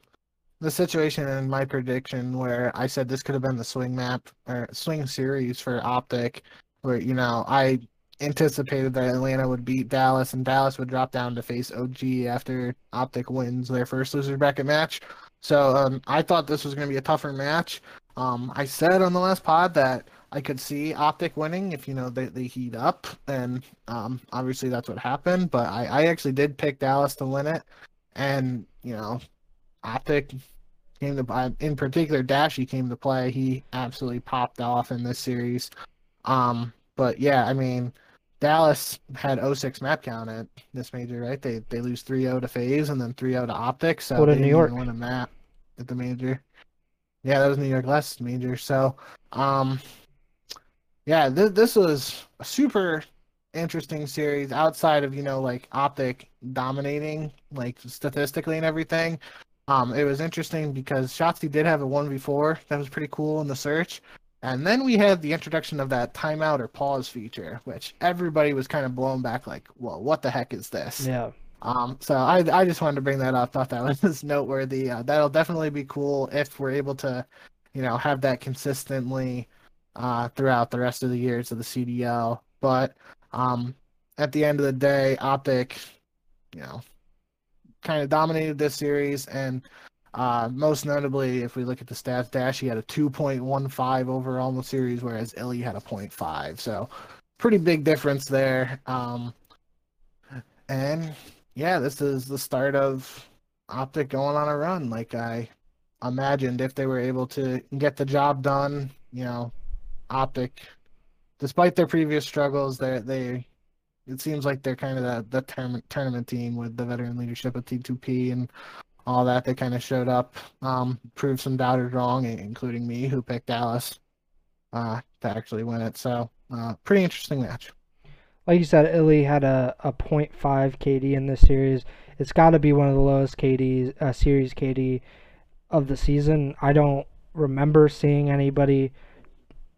the situation in my prediction where I said this could have been the swing map or swing series for Optic, where you know I anticipated that Atlanta would beat Dallas and Dallas would drop down to face OG after Optic wins their first loser bracket match. So um, I thought this was going to be a tougher match. Um, I said on the last pod that I could see Optic winning if you know they, they heat up, and um, obviously that's what happened. But I, I actually did pick Dallas to win it, and you know, Optic came to in particular Dashy came to play. He absolutely popped off in this series. Um, but yeah, I mean, Dallas had 06 map count at this major, right? They they lose 3-0 to FaZe and then 3-0 to Optics. So what in New York win a map at the major. Yeah, that was New York last major. So, um, yeah, th- this was a super interesting series outside of you know like Optic dominating like statistically and everything. Um, it was interesting because Shotzzy did have a one four that was pretty cool in the search, and then we had the introduction of that timeout or pause feature, which everybody was kind of blown back like, "Well, what the heck is this?" Yeah. Um, so I I just wanted to bring that up. Thought that was noteworthy. Uh, that'll definitely be cool if we're able to, you know, have that consistently uh, throughout the rest of the years of the CDL. But um, at the end of the day, Optic, you know, kind of dominated this series, and uh, most notably, if we look at the stats, Dashy had a 2.15 overall in the series, whereas iLLeY had a 0.5. So pretty big difference there. Um, and yeah, this is the start of Optic going on a run. Like I imagined, if they were able to get the job done, you know, Optic, despite their previous struggles, they they it seems like they're kind of the, the tournament tournament team with the veteran leadership of T2P and all that. They kind of showed up, um, proved some doubters wrong, including me, who picked Dallas uh, to actually win it. So, uh, pretty interesting match. Like you said, iLLeY had a, a 0.5 KD in this series. It's got to be one of the lowest KDs, uh, series KD of the season. I don't remember seeing anybody,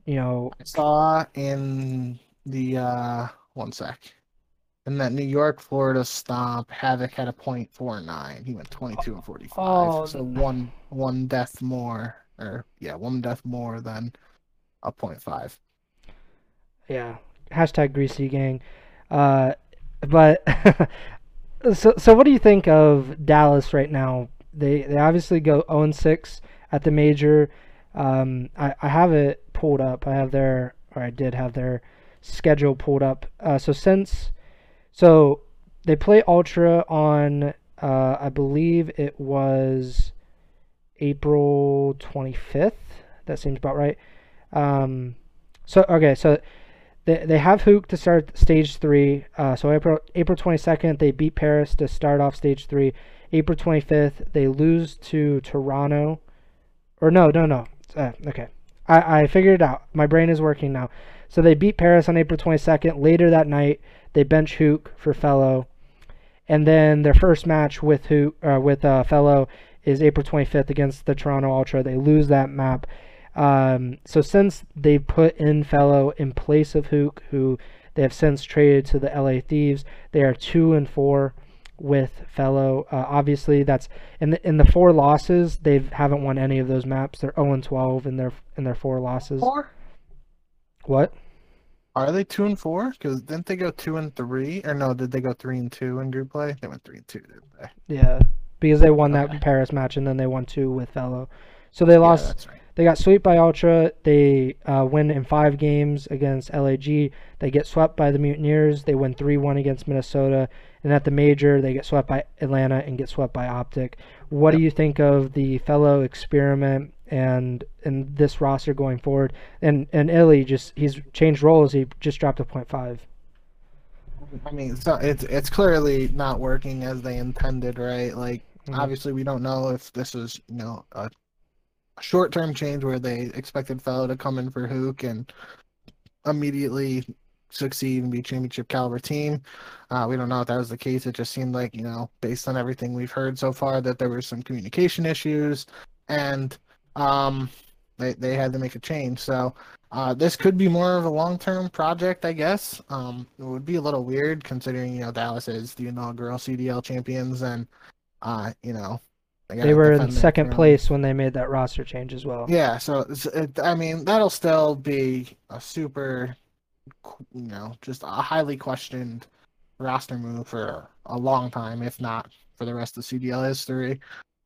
you know. I saw in the, uh, one sec. In that New York Florida stomp, Havok had a .49. He went 22 and 45. Oh. So one one death more, or yeah, one death more than a .5. Yeah. Hashtag greasy gang. Uh, but so so what do you think of Dallas right now? They they obviously go 0 6 at the major. Um, I I have it pulled up. I have their or I did have their schedule pulled up. Uh, so since so they play Ultra on, uh, I believe it was April 25th. That seems about right. Um, so okay, so they they have Huke to start stage three. Uh, so April April 22nd they beat Paris to start off stage three. April 25th they lose to Toronto, or no no no. Uh, okay, I I figured it out. My brain is working now. So they beat Paris on April 22nd. Later that night they bench Huke for FeLo, and then their first match with uh, with uh, FeLo is April 25th against the Toronto Ultra. They lose that map. Um, so since they put in FeLo in place of Huke, who they have since traded to the LA Thieves, they are two and four with FeLo. Uh, obviously, that's in the in the four losses. They haven't won any of those maps. They're 0 and 12 in their in their four losses. Four. What? Are they two and four? Because didn't they go two and three? Or no, did they go three and two in group play? They went three and two, didn't they? Yeah, because they won that Paris match and then they won two with FeLo. So they lost. Yeah, right. They got swept by Ultra. They uh, win in five games against LAG. They get swept by the Mutineers. They win 3 1 against Minnesota. And at the major, they get swept by Atlanta and get swept by Optic. What yep. do you think of the FeLo experiment and and this roster going forward? And and iLLeY just he's changed roles. He just dropped a point five. I mean, so it's it's clearly not working as they intended, right? Like, mm-hmm. obviously, we don't know if this is you know a short term change where they expected FeLo to come in for Huke and immediately succeed and be championship caliber team. Uh, we don't know if that was the case. It just seemed like, you know, based on everything we've heard so far, that there were some communication issues and um, they, they had to make a change. So uh, this could be more of a long term project, I guess. Um, it would be a little weird considering, you know, Dallas is the inaugural CDL champions and, uh, you know, they were in second place when they made that roster change as well. Yeah, so it, I mean that'll still be a super, you know, just a highly questioned roster move for a long time, if not for the rest of CDL history.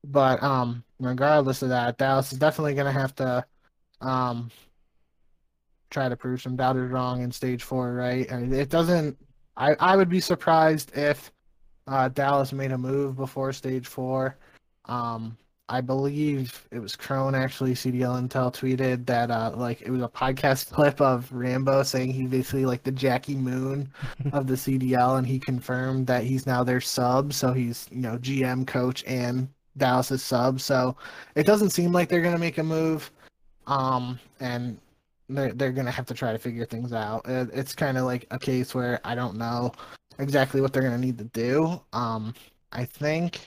But um, regardless of that, Dallas is definitely going to have to um, try to prove some doubters wrong in stage four, right? I mean, it doesn't. I I would be surprised if uh, Dallas made a move before stage four. Um, I believe it was Crone actually. CDL Intel tweeted that uh, like it was a podcast clip of Rambo saying he basically like the Jackie Moon of the CDL, and he confirmed that he's now their sub. So he's you know GM, coach, and Dallas's sub. So it doesn't seem like they're gonna make a move. Um, and they're they're gonna have to try to figure things out. It, it's kind of like a case where I don't know exactly what they're gonna need to do. Um, I think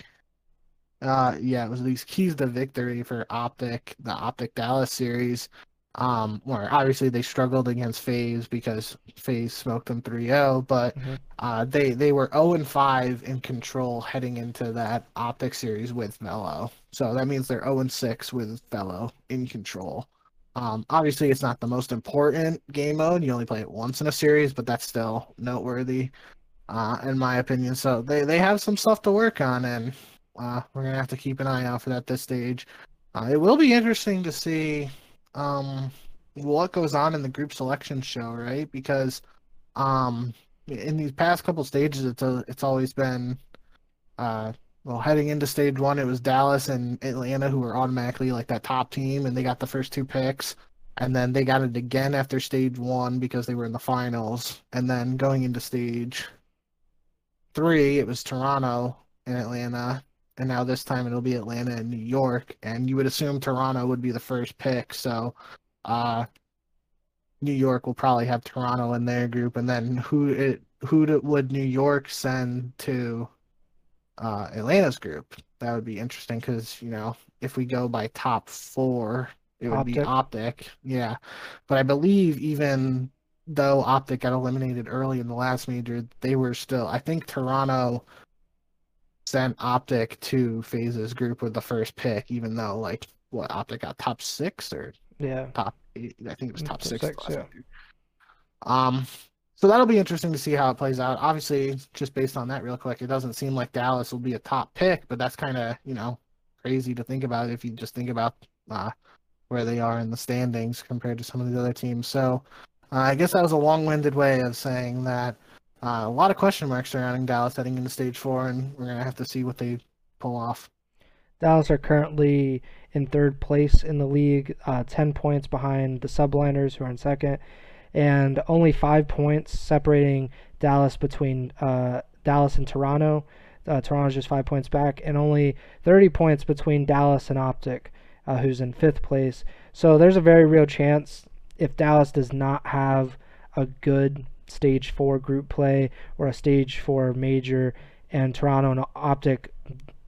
uh, yeah, it was these keys to victory for Optic, the Optic Dallas series. Um, where obviously they struggled against FaZe because FaZe smoked them 3-0, but mm-hmm. uh, they they were 0 and 5 in control heading into that Optic series with FeLo. So that means they're 0 and 6 with FeLo in control. Um, obviously, it's not the most important game mode. You only play it once in a series, but that's still noteworthy, uh, in my opinion. So they, they have some stuff to work on, and uh, we're gonna have to keep an eye out for that this stage. Uh, it will be interesting to see um, what goes on in the group selection show, right? Because um, in these past couple stages, it's a, it's always been uh, well, heading into stage one, it was Dallas and Atlanta who were automatically like that top team, and they got the first two picks. And then they got it again after stage one because they were in the finals. And then going into stage three, it was Toronto and Atlanta and now this time it'll be Atlanta and New York, and you would assume Toronto would be the first pick. So, uh, New York will probably have Toronto in their group, and then who it who would New York send to uh, Atlanta's group? That would be interesting because you know if we go by top four, it would Optic. be Optic, yeah. But I believe even though Optic got eliminated early in the last major, they were still. I think Toronto sent Optic to FaZe's group with the first pick, even though like what Optic got top six or yeah top eight, I think it was top, top six. six yeah. Um, so that'll be interesting to see how it plays out. Obviously, just based on that, real quick, it doesn't seem like Dallas will be a top pick, but that's kind of you know crazy to think about if you just think about uh, where they are in the standings compared to some of the other teams. So uh, I guess that was a long-winded way of saying that uh, a lot of question marks surrounding Dallas heading into stage four, and we're gonna have to see what they pull off. Dallas are currently in third place in the league, uh, 10 points behind the Subliners, who are in second, and only five points separating Dallas between uh, Dallas and Toronto. Uh, Toronto's just five points back, and only 30 points between Dallas and Optic, uh, who's in fifth place. So there's a very real chance if Dallas does not have a good stage four group play or a stage four major, and Toronto and Optic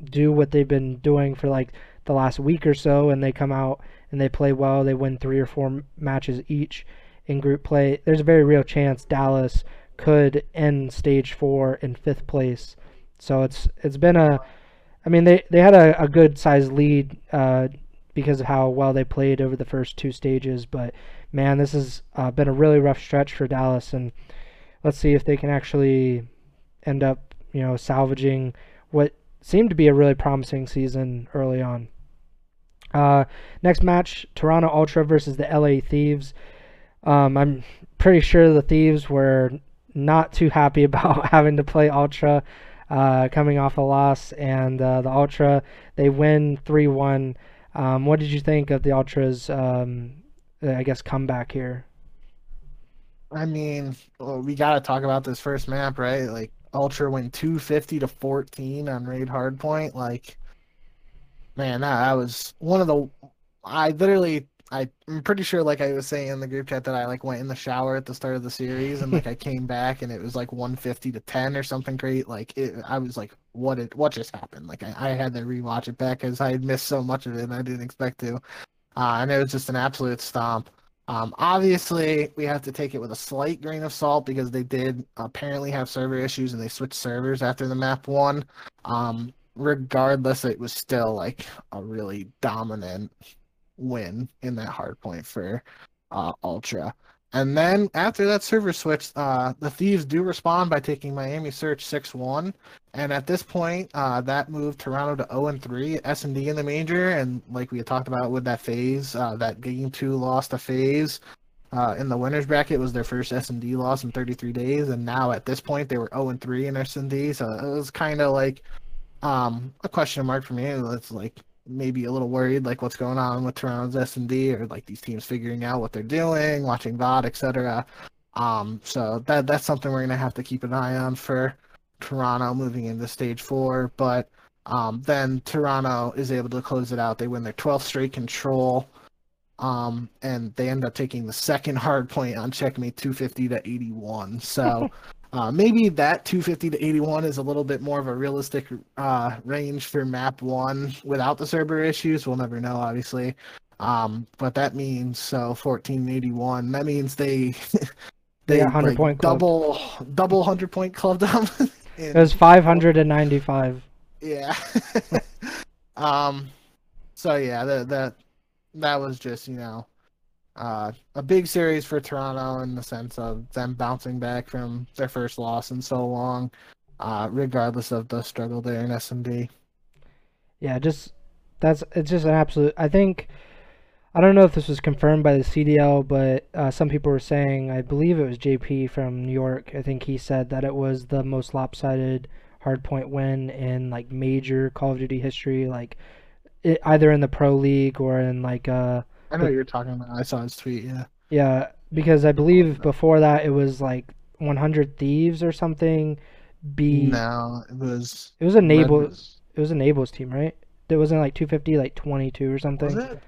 do what they've been doing for like the last week or so, and they come out and they play well, they win three or four matches each in group play. There's a very real chance Dallas could end stage four in fifth place. So it's it's been a, I mean they they had a, a good sized lead uh, because of how well they played over the first two stages, but man, this has uh, been a really rough stretch for Dallas, and let's see if they can actually end up you know salvaging what seemed to be a really promising season early on. Uh, next match, Toronto Ultra versus the LA Thieves. Um, I'm pretty sure the Thieves were not too happy about having to play Ultra uh, coming off a loss, and uh, the Ultra they win 3 1. Um, what did you think of the Ultras, um, I guess, comeback here? I mean, well, we got to talk about this first map, right? Like, Ultra went 250 to 14 on Raid Hardpoint. Like, man, that, was one of the. I literally, I, I'm pretty sure, like I was saying in the group chat, that I like went in the shower at the start of the series and like I came back and it was like 150 to 10 or something great. Like, it, I was like, what did, what just happened? Like, I, I had to rewatch it back because I had missed so much of it and I didn't expect to. Uh, and it was just an absolute stomp. Um, obviously, we have to take it with a slight grain of salt because they did apparently have server issues and they switched servers after the map one. Um, regardless, it was still like a really dominant win in that hard point for uh, Ultra. And then after that server switch, uh, the Thieves do respond by taking Miami Search 6 1. And at this point, uh, that moved Toronto to 0 3 S&D in the major. And like we had talked about with that FaZe, uh, that game two lost a FaZe uh, in the winners bracket was their first S&D loss in 33 days. And now at this point, they were 0 3 in S&D. So it was kind of like um, a question mark for me. It's like, maybe a little worried, like what's going on with Toronto's S and D, or like these teams figuring out what they're doing, watching VOD, etc. Um, so that that's something we're gonna have to keep an eye on for Toronto moving into Stage Four. But um, then Toronto is able to close it out. They win their 12th straight control. Um, and they end up taking the second hard point on checkmate 250 to 81. So Uh, maybe that 250 to 81 is a little bit more of a realistic uh, range for map one without the server issues. We'll never know, obviously. Um, but that means so 1481. That means they they yeah, 100 like, point double club. double 100 point club them. it was 595. Yeah. um. So yeah, that that that was just you know uh, a big series for Toronto in the sense of them bouncing back from their first loss in so long, uh, regardless of the struggle there in S&D. Yeah, just that's it's just an absolute. I think I don't know if this was confirmed by the CDL, but uh, some people were saying I believe it was JP from New York. I think he said that it was the most lopsided hardpoint win in like major Call of Duty history, like it, either in the pro league or in like uh I know you're talking about. I saw his tweet. Yeah. Yeah, because I believe before that it was like 100 Thieves or something. B. No, it was. It was a Nables. It was a Nables team, right? It wasn't like 250, like 22 or something. Was it?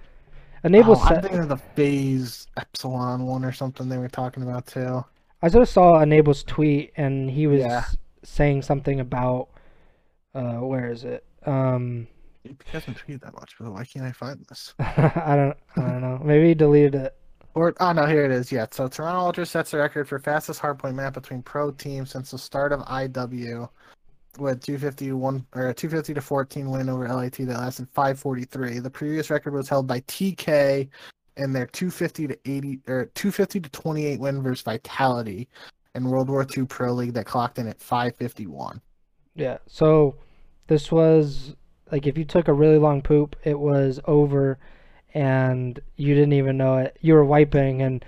A Nables. Oh, I'm thinking of the FaZe Epsilon one or something they were talking about too. I just saw a Nables tweet and he was yeah. saying something about. Uh, where is it? Um. He hasn't tweeted that much, but why can't I find this? I don't. I don't know. Maybe he deleted it. Or oh no, here it is. Yeah. So Toronto Ultra sets the record for fastest hardpoint map between pro teams since the start of IW, with 251 or a 250 to 14 win over LAT that lasted 543. The previous record was held by TK in their 250 to 80 or 250 to 28 win versus Vitality in World War II Pro League that clocked in at 551. Yeah. So this was like if you took a really long poop, it was over, and you didn't even know it. You were wiping, and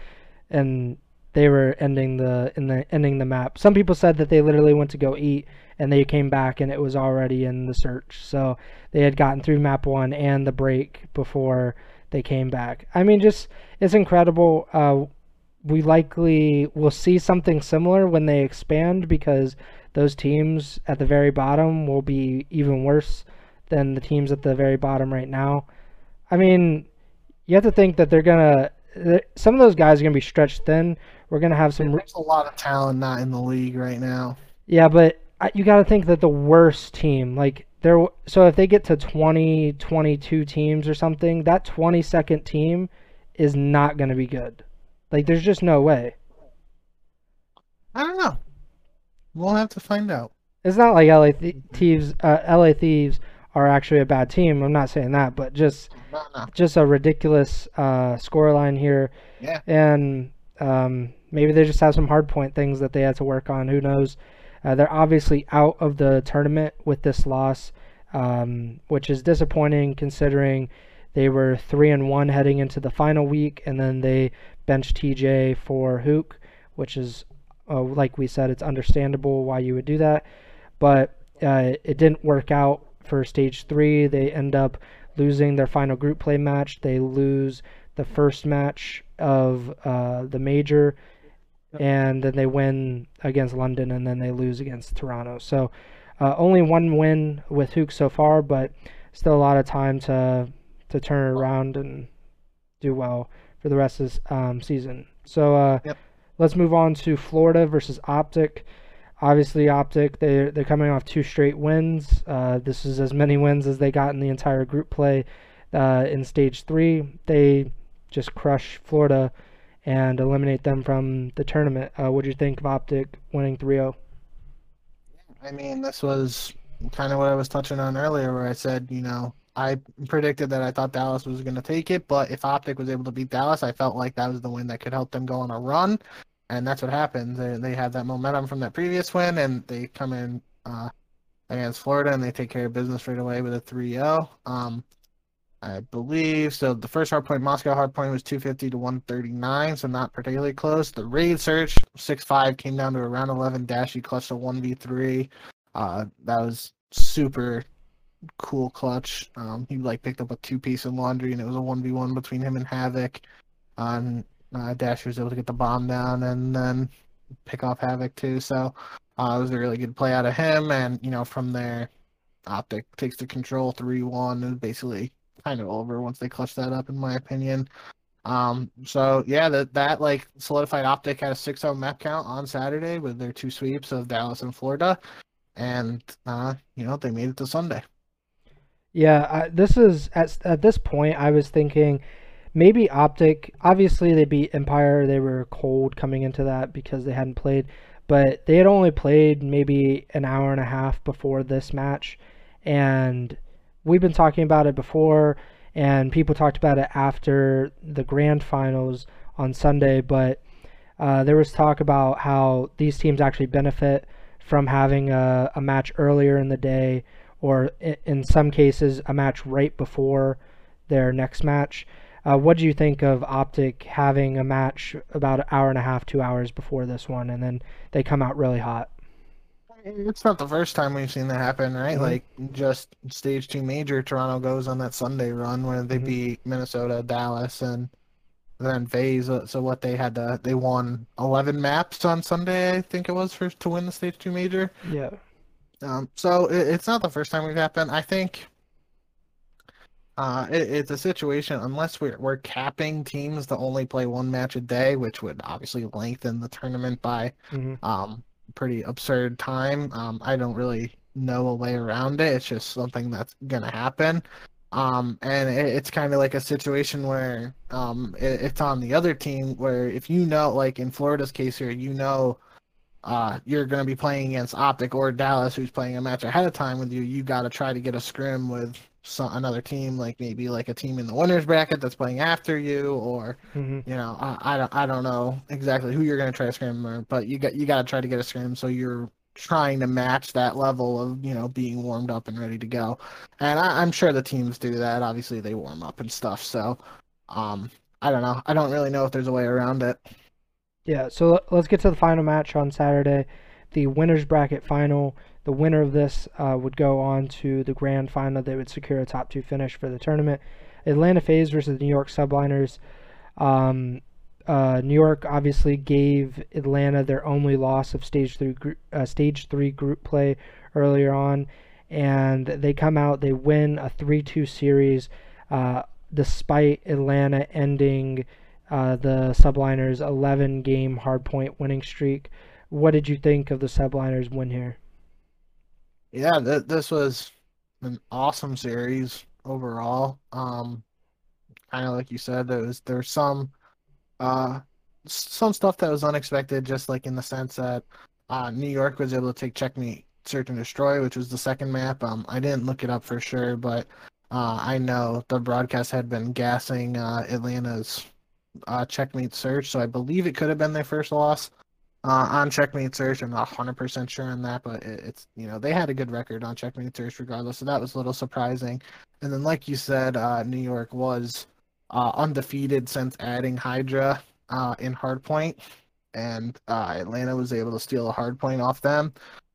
and they were ending the in the ending the map. Some people said that they literally went to go eat and they came back and it was already in the search. So they had gotten through map one and the break before they came back. I mean, just it's incredible. Uh, we likely will see something similar when they expand because those teams at the very bottom will be even worse than the teams at the very bottom right now. I mean, you have to think that they're gonna. Some of those guys are gonna be stretched thin. We're gonna have some. There's a lot of talent not in the league right now. Yeah, but you got to think that the worst team, like there, so if they get to 20, 22 teams or something, that 22nd team is not going to be good. Like, there's just no way. I don't know. We'll have to find out. It's not like LA Thieves. Uh, LA Thieves are actually a bad team. I'm not saying that, but just no, no. just a ridiculous uh, scoreline here. Yeah. And um, maybe they just have some hard point things that they had to work on. Who knows? Uh, they're obviously out of the tournament with this loss, um, which is disappointing considering they were three and one heading into the final week, and then they benched TJ for Huke, which is, uh, like we said, it's understandable why you would do that, but uh, it didn't work out for stage three. They end up losing their final group play match. They lose the first match of uh, the major and then they win against London, and then they lose against Toronto. So uh, only one win with Huke so far, but still a lot of time to to turn around and do well for the rest of the um, season. So uh, yep. let's move on to Florida versus Optic. Obviously, Optic they they're coming off two straight wins. Uh, this is as many wins as they got in the entire group play uh, in stage three. They just crush Florida and eliminate them from the tournament. Uh, what do you think of Optic winning 3 0? I mean, this was kind of what I was touching on earlier, where I said, you know, I predicted that I thought Dallas was going to take it, but if Optic was able to beat Dallas, I felt like that was the win that could help them go on a run, and that's what happened. They, they had that momentum from that previous win, and they come in uh, against Florida and they take care of business right away with a 3 0. Um, I believe. So the first hard point, Moscow hard point was 250 to 139, so not particularly close. The raid search, 6-5, came down to around 11 dash. He clutched a 1v3. Uh, that was super cool clutch. Um, he like picked up a two piece in laundry, and it was a 1v1 between him and Havok. Um, uh, was able to get the bomb down and then pick off Havok too. So uh, it was a really good play out of him. And, you know, from there, Optic takes the control 3 1 and basically kind of over once they clutch that up, in my opinion. Um, so yeah, that that like solidified Optic had a 6-0 map count on Saturday with their two sweeps of Dallas and Florida, and uh, you know they made it to Sunday. Yeah, I, this is at at this point I was thinking maybe Optic. Obviously, they beat Empire. They were cold coming into that because they hadn't played, but they had only played maybe an hour and a half before this match, and we've been talking about it before, and people talked about it after the grand finals on Sunday. But uh, there was talk about how these teams actually benefit from having a, a match earlier in the day, or in some cases, a match right before their next match. Uh, what do you think of Optic having a match about an hour and a half, two hours before this one, and then they come out really hot? It's not the first time we've seen that happen, right? Mm-hmm. Like just stage two major, Toronto goes on that Sunday run where they mm-hmm. beat Minnesota, Dallas, and then FaZe. Uh, so what they had to they won eleven maps on Sunday, I think it was for to win the stage two major. Yeah. Um. So it, it's not the first time we've happened. I think. Uh, it, it's a situation unless we're we're capping teams to only play one match a day, which would obviously lengthen the tournament by mm-hmm. um pretty absurd time. Um, I don't really know a way around it. It's just something that's gonna happen. Um, and it, it's kind of like a situation where um, it, it's on the other team where if you know, like in Florida's case here, you know, uh, you're going to be playing against Optic or Dallas, who's playing a match ahead of time with you. You got to try to get a scrim with some, another team, like maybe like a team in the winners bracket that's playing after you, or mm-hmm. you know, I, I don't I don't know exactly who you're gonna try to scrim, but you got you got to try to get a scrim so you're trying to match that level of you know being warmed up and ready to go. And I, am sure the teams do that. Obviously, they warm up and stuff. So, um, I don't know. I don't really know if there's a way around it. Yeah, so let's get to the final match on Saturday, the winners bracket final. The winner of this uh, would go on to the grand final. They would secure a top two finish for the tournament. Atlanta FaZe versus New York Subliners. Um, uh, New York obviously gave Atlanta their only loss of stage three uh, stage three group play earlier on, and they come out they win a three two series, uh, despite Atlanta ending uh, the Subliners 11 game hardpoint winning streak. What did you think of the Subliners win here? Yeah, th- this was an awesome series overall. Um, kind of like you said, there was there's some uh, some stuff that was unexpected, just like in the sense that uh, New York was able to take checkmate, search and destroy, which was the second map. Um, I didn't look it up for sure, but uh, I know the broadcast had been gassing uh, Atlanta's uh, checkmate search, so I believe it could have been their first loss uh, on checkmate search. I'm not 100% sure on that, but it, it's you know they had a good record on checkmate search regardless, so that was a little surprising. And then, like you said, uh, New York was uh, undefeated since adding Hydra uh, in Hardpoint, and uh, Atlanta was able to steal a Hardpoint off them.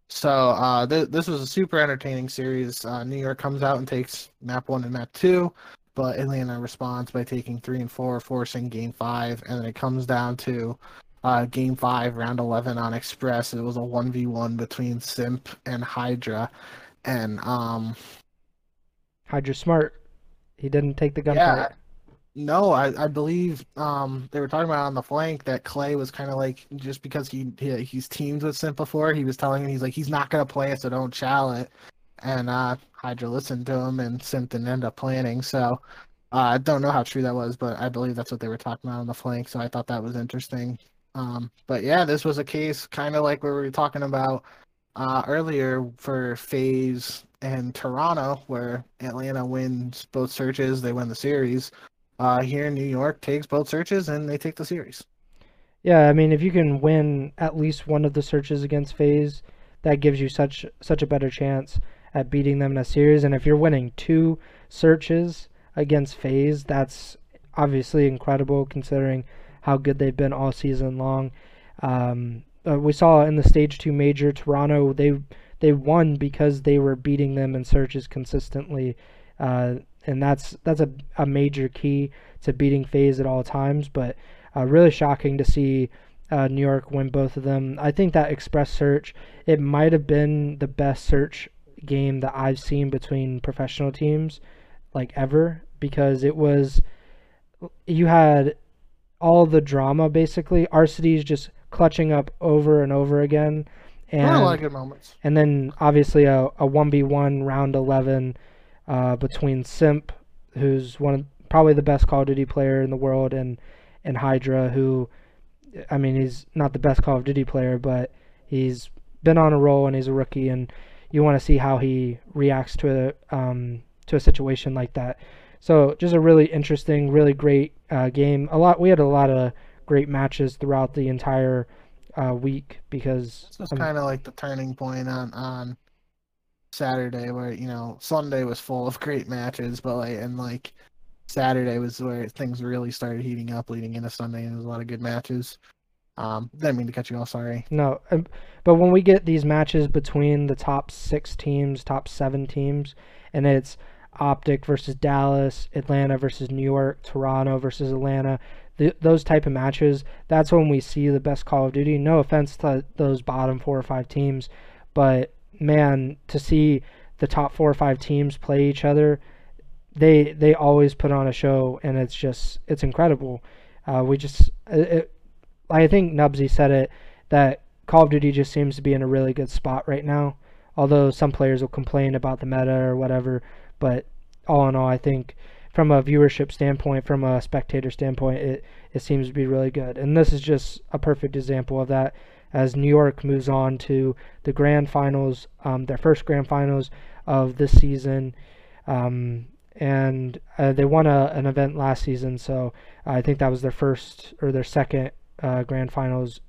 So uh, th- this was a super entertaining series. New York comes out and takes map one and map two, but Atlanta responds by taking three and four, forcing game five, and then it comes down to uh, game five, round 11 on Express. It was a 1v1 between Simp and Hydra. And um, Hydra smart. He didn't take the gunfight. Yeah, no, I, I believe um, they were talking about on the flank that Clay was kind of like just because he, he he's teamed with Simp before, he was telling him he's like he's not gonna play it, so don't chal it. And uh, Hydra listened to him, and Simp didn't end up planning. So uh, I don't know how true that was, but I believe that's what they were talking about on the flank. So I thought that was interesting. Um, but yeah, this was a case kind of like we were talking about uh, earlier for FaZe and Toronto, where Atlanta wins both searches, they win the series uh, here in New York takes both searches and they take the series. Yeah, I mean, if you can win at least one of the searches against FaZe, that gives you such such a better chance at beating them in a series. And if you're winning two searches against FaZe, that's obviously incredible considering how good they've been all season long. Um, uh, we saw in the stage two major Toronto they they won because they were beating them in searches consistently. Uh, and that's that's a, a major key to beating FaZe at all times. But uh, really shocking to see uh, New York win both of them. I think that Express Search it might have been the best search game that I've seen between professional teams like ever because it was you had all the drama basically. Arcitys just clutching up over and over again. And, a lot of good moments. And then obviously a, a 1v1 round 11 uh, between Simp, who's one of probably the best Call of Duty player in the world, and and Hydra, who, I mean, he's not the best Call of Duty player, but he's been on a roll and he's a rookie, and you want to see how he reacts to a um, to a situation like that. So just a really interesting, really great uh, game. A lot. We had a lot of great matches throughout the entire uh, week because this was um, kind of like the turning point on on Saturday where you know Sunday was full of great matches, but like and like Saturday was where things really started heating up leading into Sunday, and there was a lot of good matches. Um, didn't mean to cut you off. Sorry. No, um, but when we get these matches between the top six teams, top seven teams, and it's Optic versus Dallas, Atlanta versus New York, Toronto versus Atlanta, those type of matches, that's when we see the best Call of Duty. No offense to those bottom four or five teams, but man, to see the top four or five teams play each other, they they always put on a show, and it's just it's incredible. Uh, we just, it, I think Nubsy said it that Call of Duty just seems to be in a really good spot right now. Although some players will complain about the meta or whatever, but all in all, I think from a viewership standpoint, from a spectator standpoint, it, it seems to be really good. And this is just a perfect example of that as New York moves on to the grand finals, um, their first grand finals of this season. Um, and uh, they won a, an event last season, so I think that was their first or their second uh, grand finals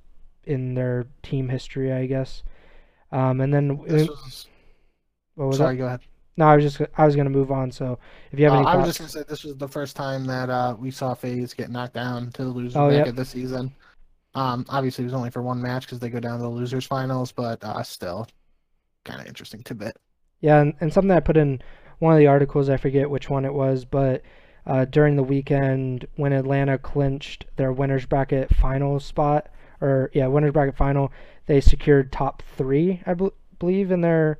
in their team history, I guess. Um, and then this was, what was sorry, that? go ahead. No, I was just I was gonna move on. So if you have uh, any, I was just gonna say this was the first time that uh, we saw FaZe get knocked down to the losers oh, bracket yep. this season. Um, obviously, it was only for one match because they go down to the losers finals, but uh, still, kind of interesting tidbit. Yeah, and, and something I put in one of the articles, I forget which one it was, but uh, during the weekend when Atlanta clinched their winners bracket final spot, or yeah, winners bracket final, they secured top three, I be- believe, in their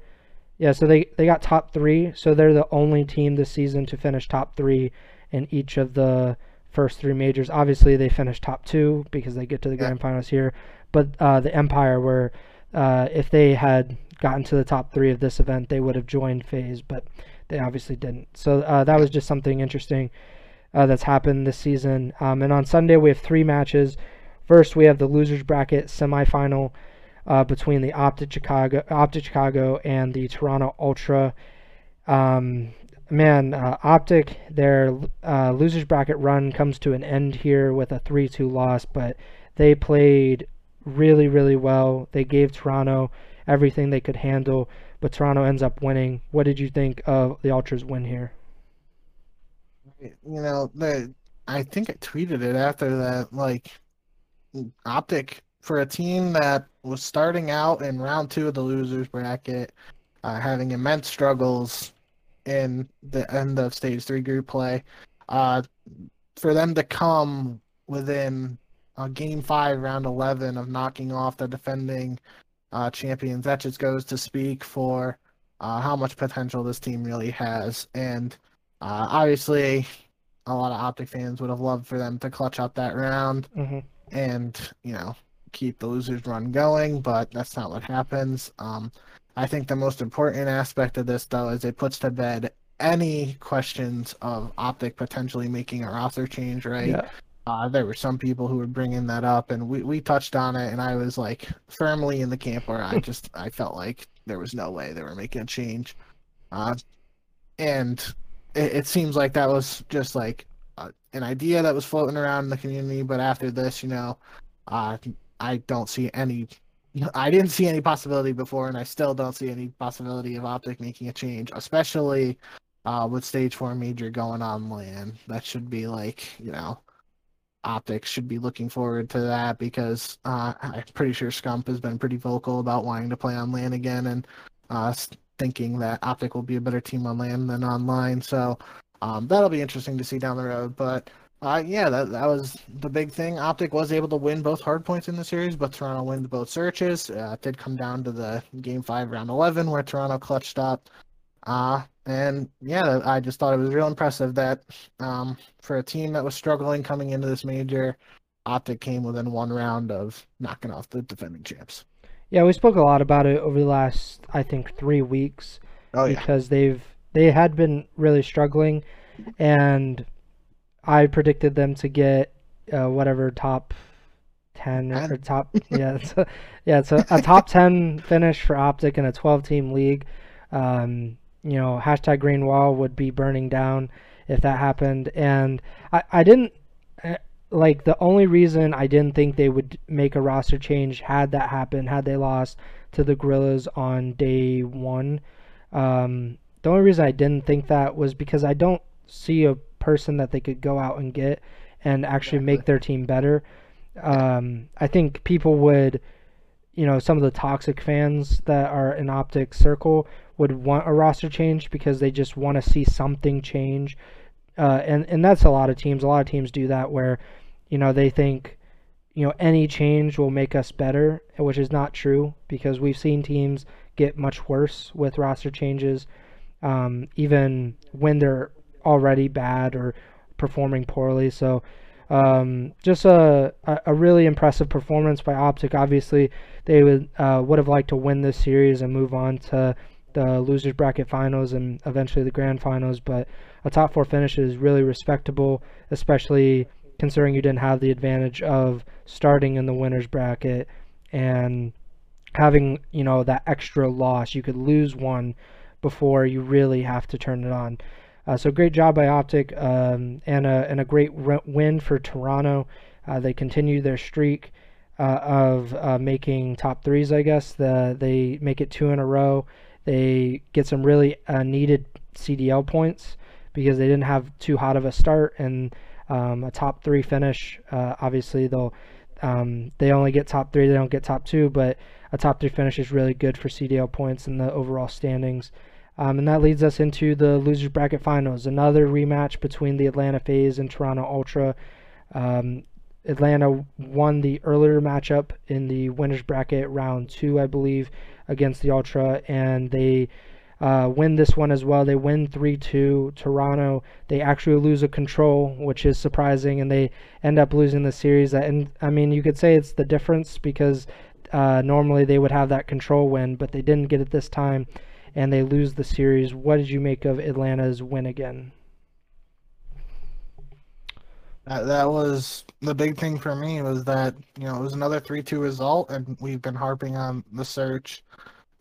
yeah. So they they got top three, so they're the only team this season to finish top three in each of the first three majors. Obviously, they finished top two because they get to the grand finals here, but uh, the Empire were. Uh, if they had gotten to the top three of this event, they would have joined FaZe, but they obviously didn't. So uh, that was just something interesting uh, that's happened this season. Um, and on Sunday, we have three matches. First, we have the losers bracket semifinal uh, between the Optic Chicago, Optic Chicago and the Toronto Ultra. Um, man, uh, Optic, their uh, losers bracket run comes to an end here with a 3 2 loss, but they played really, really well. They gave Toronto everything they could handle, but Toronto ends up winning. What did you think of the Ultras win here? You know, the I think I tweeted it after that. Like, Optic for a team that was starting out in round two of the losers bracket, uh, having immense struggles in the end of stage three group play, uh, for them to come within uh, game five, round 11 of knocking off the defending uh, champions. That just goes to speak for uh, how much potential this team really has. And uh, obviously, a lot of Optic fans would have loved for them to clutch out that round mm-hmm. and, you know, keep the losers run going, but that's not what happens. Um, I think the most important aspect of this, though, is it puts to bed any questions of Optic potentially making a roster change, right? Yeah. Uh, there were some people who were bringing that up, and we, we touched on it, and I was like firmly in the camp where I just I felt like there was no way they were making a change, uh, and it, it, seems like that was just like uh, an idea that was floating around in the community. But after this, you know, uh, I don't see any. I didn't see any possibility before, and I still don't see any possibility of Optic making a change, especially uh, with Stage Four Major going on land. That should be like you know optics should be looking forward to that because uh, I'm pretty sure Scump has been pretty vocal about wanting to play on land again and uh, thinking that Optic will be a better team on land than online. So um, that'll be interesting to see down the road. But uh, yeah, that, that was the big thing. Optic was able to win both hard points in the series, but Toronto wins both searches. Uh, it did come down to the game five, round 11, where Toronto clutched up. Uh, and yeah, I just thought it was real impressive that um, for a team that was struggling coming into this major, Optic came within one round of knocking off the defending champs. Yeah, we spoke a lot about it over the last, I think, three weeks. Oh, yeah. Because they've they had been really struggling, and I predicted them to get uh, whatever top ten or top yeah it's a, yeah it's a, a top ten finish for Optic in a twelve team league. Um, you know, hashtag green wall would be burning down if that happened. And I, I didn't eh, like the only reason I didn't think they would make a roster change had that happened, had they lost to the Guerrillas on day one. Um, the only reason I didn't think that was because I don't see a person that they could go out and get and actually exactly. make their team better. Um, I think people would, you know, some of the toxic fans that are in Optic Circle would want a roster change because they just want to see something change. Uh, and and that's a lot of teams. A lot of teams do that where, you know, they think, you know, any change will make us better, which is not true because we've seen teams get much worse with roster changes, um, even when they're already bad or performing poorly. So. Um, just a, a really impressive performance by Optic. Obviously, they would uh, would have liked to win this series and move on to the losers bracket finals and eventually the grand finals. But a top four finish is really respectable, especially considering you didn't have the advantage of starting in the winners bracket and having you know that extra loss. You could lose one before you really have to turn it on. Uh, so great job by Optic um, and a and a great win for Toronto. Uh, they continue their streak uh, of uh, making top threes. I guess the, they make it two in a row. They get some really uh, needed CDL points because they didn't have too hot of a start and um, a top three finish. Uh, obviously, they'll Um, they only get top three, they don't get top two, but a top three finish is really good for CDL points in the overall standings. Um, and that leads us into the losers bracket finals, another rematch between the Atlanta FaZe and Toronto Ultra. Um, Atlanta won the earlier matchup in the winners bracket round two, I believe, against the Ultra, and they uh, win this one as well. They win 3 2. Toronto, they actually lose a control, which is surprising, and they end up losing the series. And I mean, you could say it's the difference because uh, normally they would have that control win, but they didn't get it this time, and they lose the series. What did you make of Atlanta's win again? That, that was the big thing for me was that you know it was another three two result, and we've been harping on the search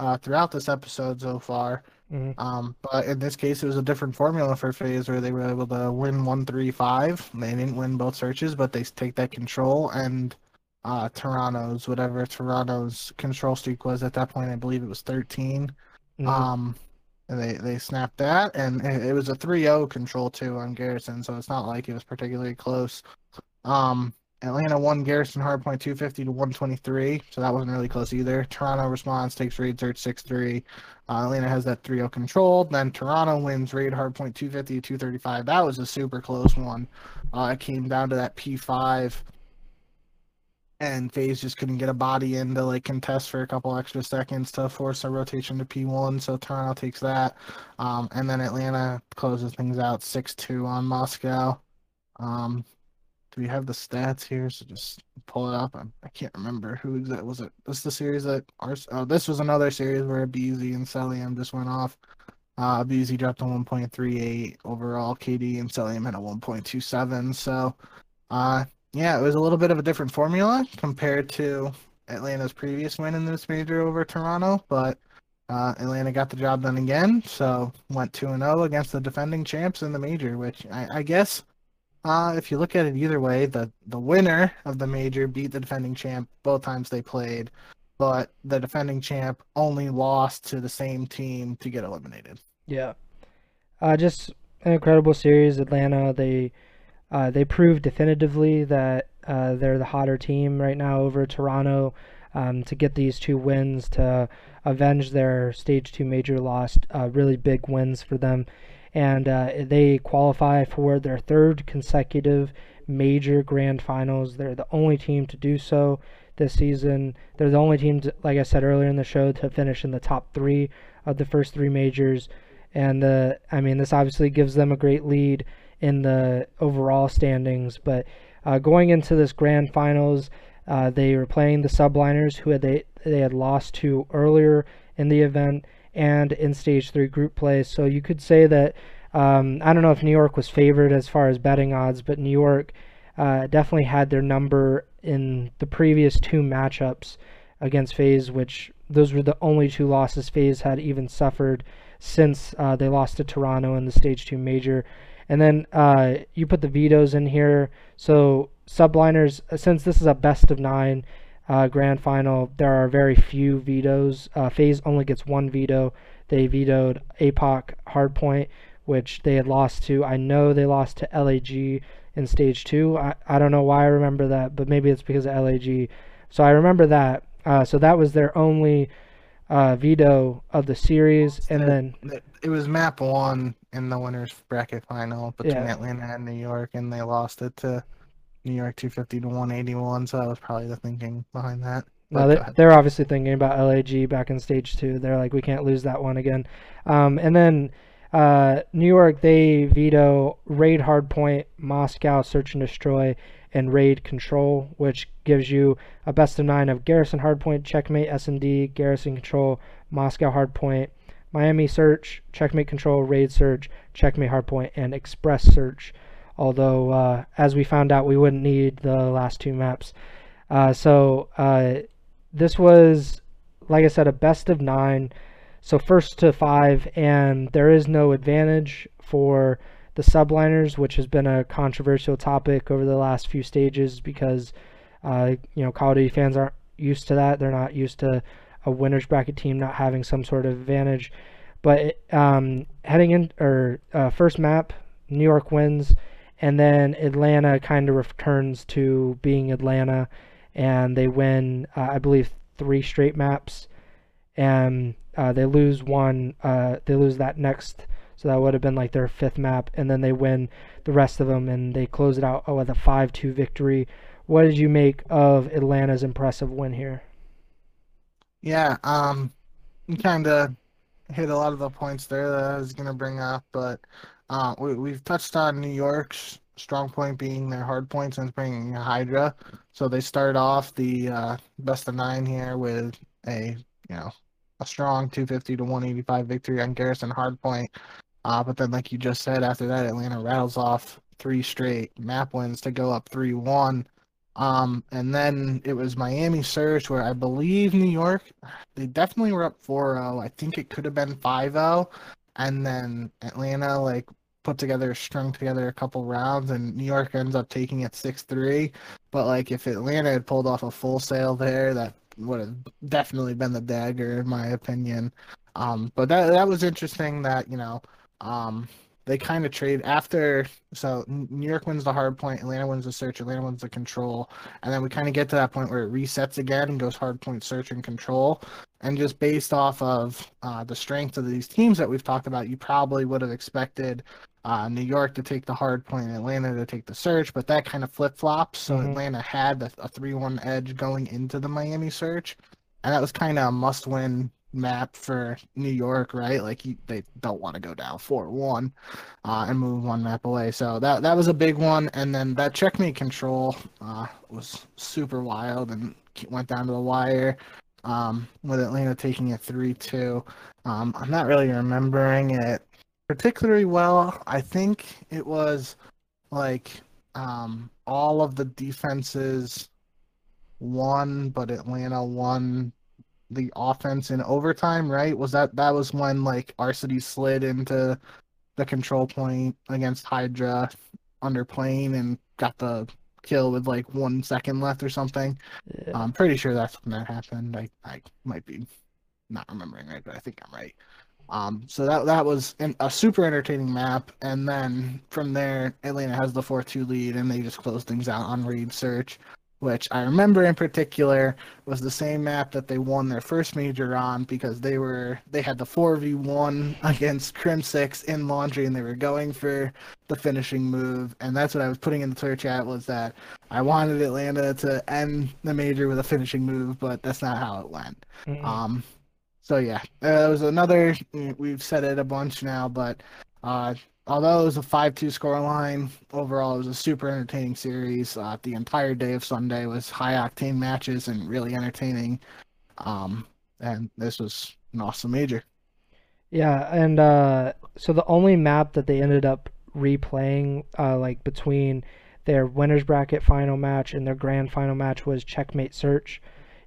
uh, throughout this episode so far. Mm-hmm. Um, but in this case, it was a different formula for FaZe where they were able to win one three five. They didn't win both searches, but they take that control and uh, Toronto's whatever Toronto's control streak was at that point. I believe it was 13. Mm-hmm. Um, and they they snapped that, and it was a 3-0 control two on Garrison, so it's not like it was particularly close. Um, Atlanta won Garrison Hardpoint 250 to 123, so that wasn't really close either. Toronto responds, takes raid search 6 3. Uh, Atlanta has that 3 0 controlled. Then Toronto wins raid hardpoint 250 to 235. That was a super close one. Uh, it came down to that P5, and FaZe just couldn't get a body in to like contest for a couple extra seconds to force a rotation to P1. So Toronto takes that. Um, and then Atlanta closes things out 6 2 on Moscow. Um, do we have the stats here? So just pull it up. I, I can't remember who that was. It this the series that ours. Oh, this was another series where BZ and Cellium just went off. Uh, BZ dropped a 1.38 overall. KD and Cellium had a 1.27. So, uh, yeah, it was a little bit of a different formula compared to Atlanta's previous win in this major over Toronto, but uh, Atlanta got the job done again. So went two and zero oh against the defending champs in the major, which I, I guess uh, if you look at it either way, the the winner of the major beat the defending champ both times they played, but the defending champ only lost to the same team to get eliminated. Yeah, uh, just an incredible series. Atlanta they uh, they proved definitively that uh, they're the hotter team right now over Toronto. Um, to get these two wins to avenge their stage two major loss, uh, really big wins for them and uh, they qualify for their third consecutive major grand finals. They're the only team to do so this season. They're the only team, to, like I said earlier in the show, to finish in the top three of the first three majors. And I mean, this obviously gives them a great lead in the overall standings. But uh, going into this grand finals, uh, they were playing the Subliners, who had they they had lost to earlier in the event and in stage three group play. So you could say that um, I don't know if New York was favored as far as betting odds, but New York uh, definitely had their number in the previous two matchups against FaZe, which those were the only two losses FaZe had even suffered since uh, they lost to Toronto in the stage two major. And then uh, you put the vetoes in here. So subliners, since this is a best of nine, uh, grand final, there are very few vetoes. Uh, FaZe only gets one veto. They vetoed APOC Hardpoint, which they had lost to. I know they lost to LAG in stage two. I, I don't know why I remember that, but maybe it's because of LAG. So I remember that. Uh, so that was their only uh, veto of the series, and then it was map one in the winners bracket final between yeah. Atlanta and New York, and they lost it to New York 250 to 181. So that was probably the thinking behind that. Well, they, they're obviously thinking about LAG back in stage two. They're like, we can't lose that one again. Um, and then uh, New York, they veto raid hardpoint, Moscow search and destroy, and raid control, which gives you a best of nine of Garrison hardpoint, checkmate S&D, Garrison control, Moscow hardpoint, Miami search, checkmate control, raid search, checkmate hardpoint, and express search although uh, as we found out we wouldn't need the last two maps. Uh, so uh, this was, like I said, a best of nine, so first to five, and there is no advantage for the subliners, which has been a controversial topic over the last few stages because uh, you know Call of Duty fans aren't used to that. They're not used to a winners bracket team not having some sort of advantage. But um, heading in or uh, first map, New York wins and then Atlanta kind of returns to being Atlanta, and they win, uh, I believe, three straight maps, and uh, they lose one. Uh, they lose that next, so that would have been like their fifth map, and then they win the rest of them, and they close it out with a five-two victory. What did you make of Atlanta's impressive win here? Yeah, um, kind of hit a lot of the points there that I was going to bring up, but uh, we, we've touched on New York's strong point being their hard points and bringing Hydra. So they start off the uh, best of nine here with a you know a strong 250 to 185 victory on Garrison Hardpoint. Uh, but then, like you just said, after that, Atlanta rattles off three straight map wins to go up 3 1. Um, and then it was Miami surge where I believe New York, they definitely were up 4 0. I think it could have been 5 0. And then Atlanta, like, put together, strung together a couple rounds, and New York ends up taking it 6 3. But, like, if Atlanta had pulled off a full sale there, that would have definitely been the dagger, in my opinion. Um, but that, that was interesting that, you know, um, they kind of trade after. So New York wins the hard point, Atlanta wins the search, Atlanta wins the control, and then we kind of get to that point where it resets again and goes hard point, search, and control. And just based off of uh, the strength of these teams that we've talked about, you probably would have expected uh, New York to take the hard point and Atlanta to take the search, but that kind of flip flops. So mm-hmm. Atlanta had a, a 3 1 edge going into the Miami search. And that was kind of a must win map for New York, right? Like you, they don't want to go down four one, uh, and move one map away. So that that was a big one. And then that checkmate control uh, was super wild and went down to the wire. Um, with Atlanta taking a three two. Um, I'm not really remembering it particularly well. I think it was like um, all of the defenses won, but Atlanta won the offense in overtime, right? Was that that was when like Arcity slid into the control point against Hydra under plane and got the kill with like one second left or something. Yeah. I'm pretty sure that's when that happened. I, I might be not remembering right, but I think I'm right. Um, so that that was an, a super entertaining map, and then from there, Atlanta has the four two lead, and they just close things out on Raid Search which I remember in particular was the same map that they won their first major on because they were they had the 4v1 against Crimsix in laundry and they were going for the finishing move and that's what I was putting in the Twitter chat was that I wanted Atlanta to end the major with a finishing move but that's not how it went. Mm-hmm. Um so yeah, uh, was another we've said it a bunch now but uh although it was a 5-2 scoreline, overall it was a super entertaining series. Uh, the entire day of Sunday was high octane matches and really entertaining. Um, and this was an awesome major. Yeah, and uh, so the only map that they ended up replaying, uh, like between their winners bracket final match and their grand final match, was Checkmate Search.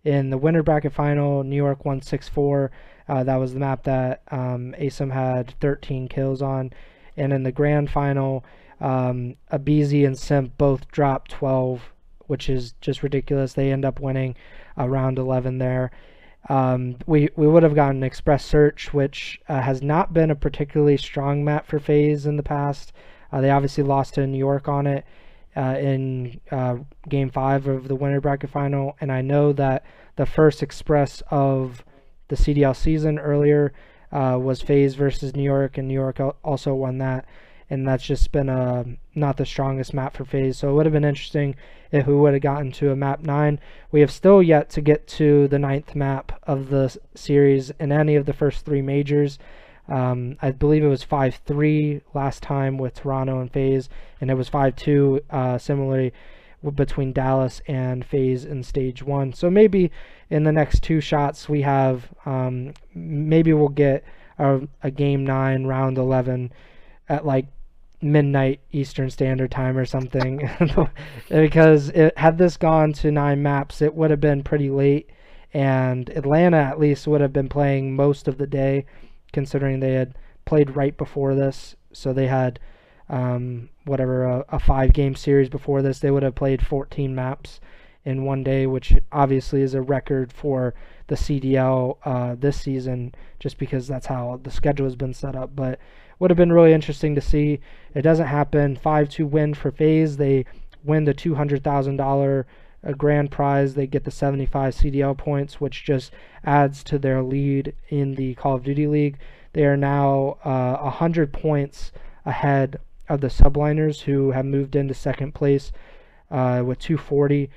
In the winner bracket final, New York won 6 4. Uh, that was the map that um, had 13 kills on and in the grand final, um, aBeZy and Simp both dropped 12, which is just ridiculous. They end up winning uh, round 11 there. Um, we we would have gotten Express Search, which uh, has not been a particularly strong map for FaZe in the past. Uh, they obviously lost to New York on it uh, in uh, Game Five of the winner bracket final, and I know that the first Express of the CDL season earlier uh, was FaZe versus New York, and New York also won that. And that's just been a not the strongest map for FaZe. So it would have been interesting if we would have gotten to a map nine. We have still yet to get to the ninth map of the series in any of the first three majors. Um, I believe it was 5 3 last time with Toronto and FaZe, and it was 5 2 uh, similarly between Dallas and FaZe in stage one. So maybe in the next two shots we have, um, maybe we'll get a, a game nine, round 11 at like midnight Eastern Standard Time or something. because it, had this gone to nine maps, it would have been pretty late, and Atlanta at least would have been playing most of the day, considering they had played right before this. So they had um, whatever a, a five game series before this, they would have played 14 maps in one day, which obviously is a record for the CDL uh, this season, just because that's how the schedule has been set up. But would have been really interesting to see. It doesn't happen. 5 2 win for FaZe They win the $200,000 a grand prize. They get the 75 CDL points, which just adds to their lead in the Call of Duty League. They are now uh, 100 points ahead of the Subliners, who have moved into second place uh, with 240.